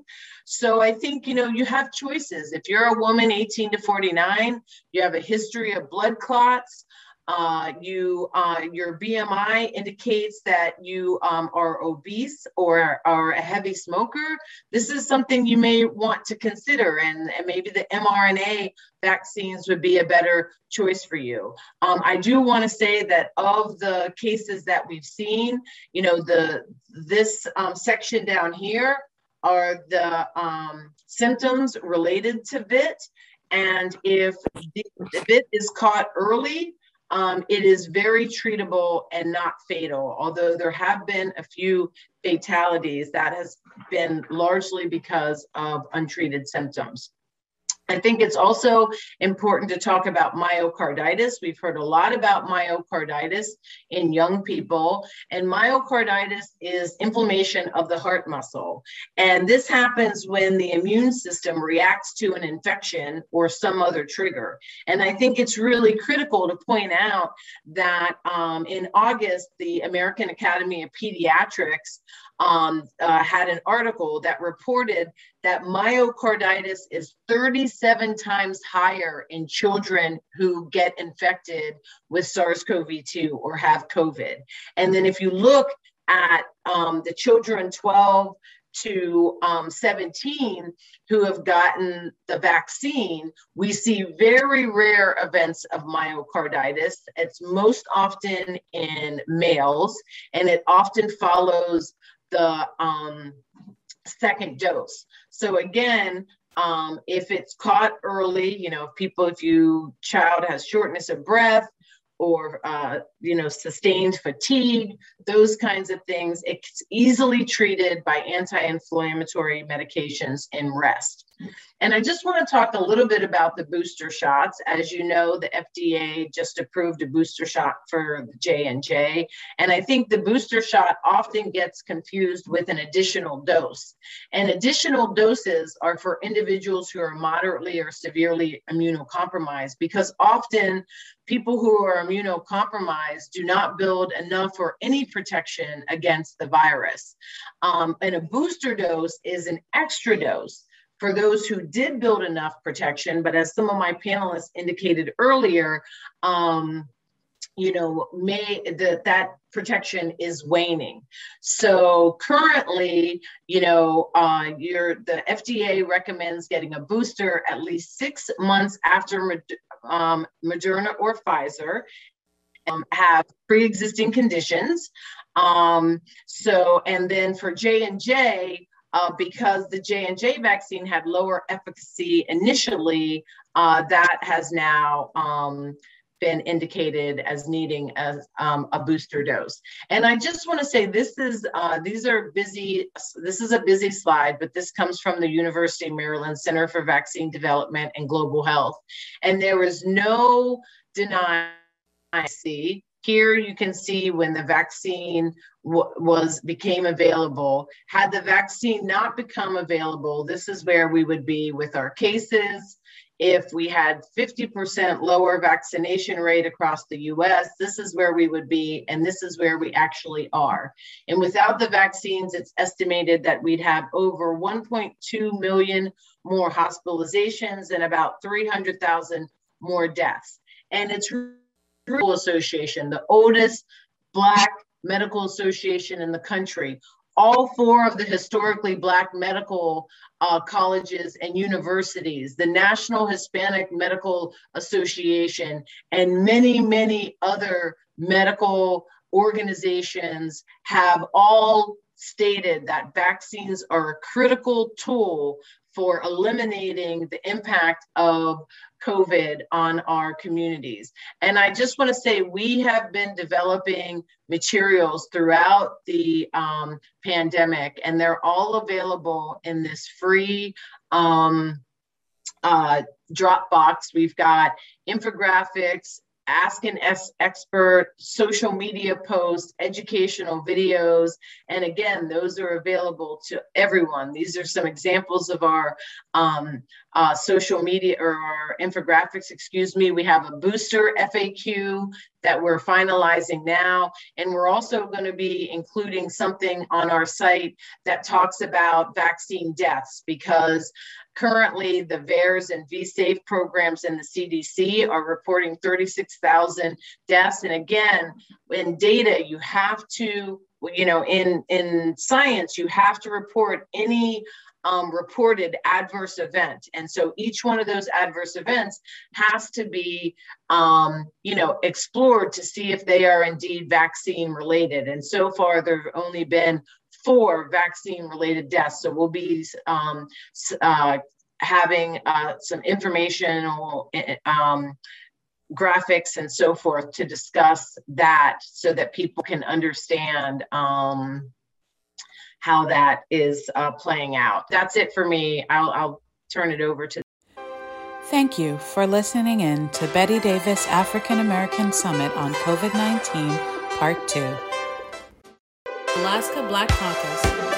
So I think, you know, you have choices. If you're a woman 18 to 49, you have a history of blood clots, uh, you uh, your BMI indicates that you um, are obese or are a heavy smoker. This is something you may want to consider, and, and maybe the mRNA vaccines would be a better choice for you. Um, I do want to say that of the cases that we've seen, you know, the this um, section down here are the um, symptoms related to VIT. And if the VIT is caught early, um, it is very treatable and not fatal. Although there have been a few fatalities, that has been largely because of untreated symptoms. I think it's also important to talk about myocarditis. We've heard a lot about myocarditis in young people, and myocarditis is inflammation of the heart muscle. And this happens when the immune system reacts to an infection or some other trigger. And I think it's really critical to point out that um, in August, the American Academy of Pediatrics um, uh, had an article that reported that myocarditis is 37 times higher in children who get infected with SARS CoV 2 or have COVID. And then if you look at um, the children 12 to um, 17 who have gotten the vaccine, we see very rare events of myocarditis. It's most often in males, and it often follows the um, second dose. So again, um, if it's caught early, you know, if people, if you child has shortness of breath or uh, you know sustained fatigue, those kinds of things, it's easily treated by anti-inflammatory medications in rest. And I just want to talk a little bit about the booster shots. As you know, the FDA just approved a booster shot for J and J, and I think the booster shot often gets confused with an additional dose. And additional doses are for individuals who are moderately or severely immunocompromised because often people who are immunocompromised do not build enough or any protection against the virus. Um, and a booster dose is an extra dose for those who did build enough protection, but as some of my panelists indicated earlier, um, you know, may that that protection is waning. So currently, you know, uh, you're, the FDA recommends getting a booster at least six months after um, Moderna or Pfizer um, have pre-existing conditions. Um, so, and then for J and J, uh, because the J&J vaccine had lower efficacy initially, uh, that has now um, been indicated as needing as um, a booster dose. And I just want to say this is uh, these are busy. This is a busy slide, but this comes from the University of Maryland Center for Vaccine Development and Global Health, and there is no denying. See here you can see when the vaccine was became available. Had the vaccine not become available, this is where we would be with our cases if we had 50% lower vaccination rate across the US, this is where we would be, and this is where we actually are. And without the vaccines, it's estimated that we'd have over 1.2 million more hospitalizations and about 300,000 more deaths. And it's Association, the oldest Black medical association in the country, all four of the historically Black medical uh, colleges and universities, the National Hispanic Medical Association, and many, many other medical organizations have all stated that vaccines are a critical tool for eliminating the impact of COVID on our communities. And I just want to say we have been developing materials throughout the um, pandemic, and they're all available in this free um, uh, Dropbox. We've got infographics, ask an expert, social media posts, educational videos. And again, those are available to everyone. These are some examples of our um, uh, social media or our infographics, excuse me. We have a booster FAQ that we're finalizing now. And we're also going to be including something on our site that talks about vaccine deaths because currently the VAERS and VSafe programs in the CDC are reporting 36,000 deaths. And again, in data, you have to, you know, in, in science, you have to report any um, reported adverse event. And so each one of those adverse events has to be, um, you know, explored to see if they are indeed vaccine related. And so far, there have only been four vaccine related deaths. So we'll be um, uh, having uh, some informational um, graphics and so forth to discuss that so that people can understand um, how that is uh, playing out. That's it for me. I'll, I'll turn it over to. Thank you for listening in to Bettye Davis African American Summit on COVID 19, Part 2. Alaska Black Caucus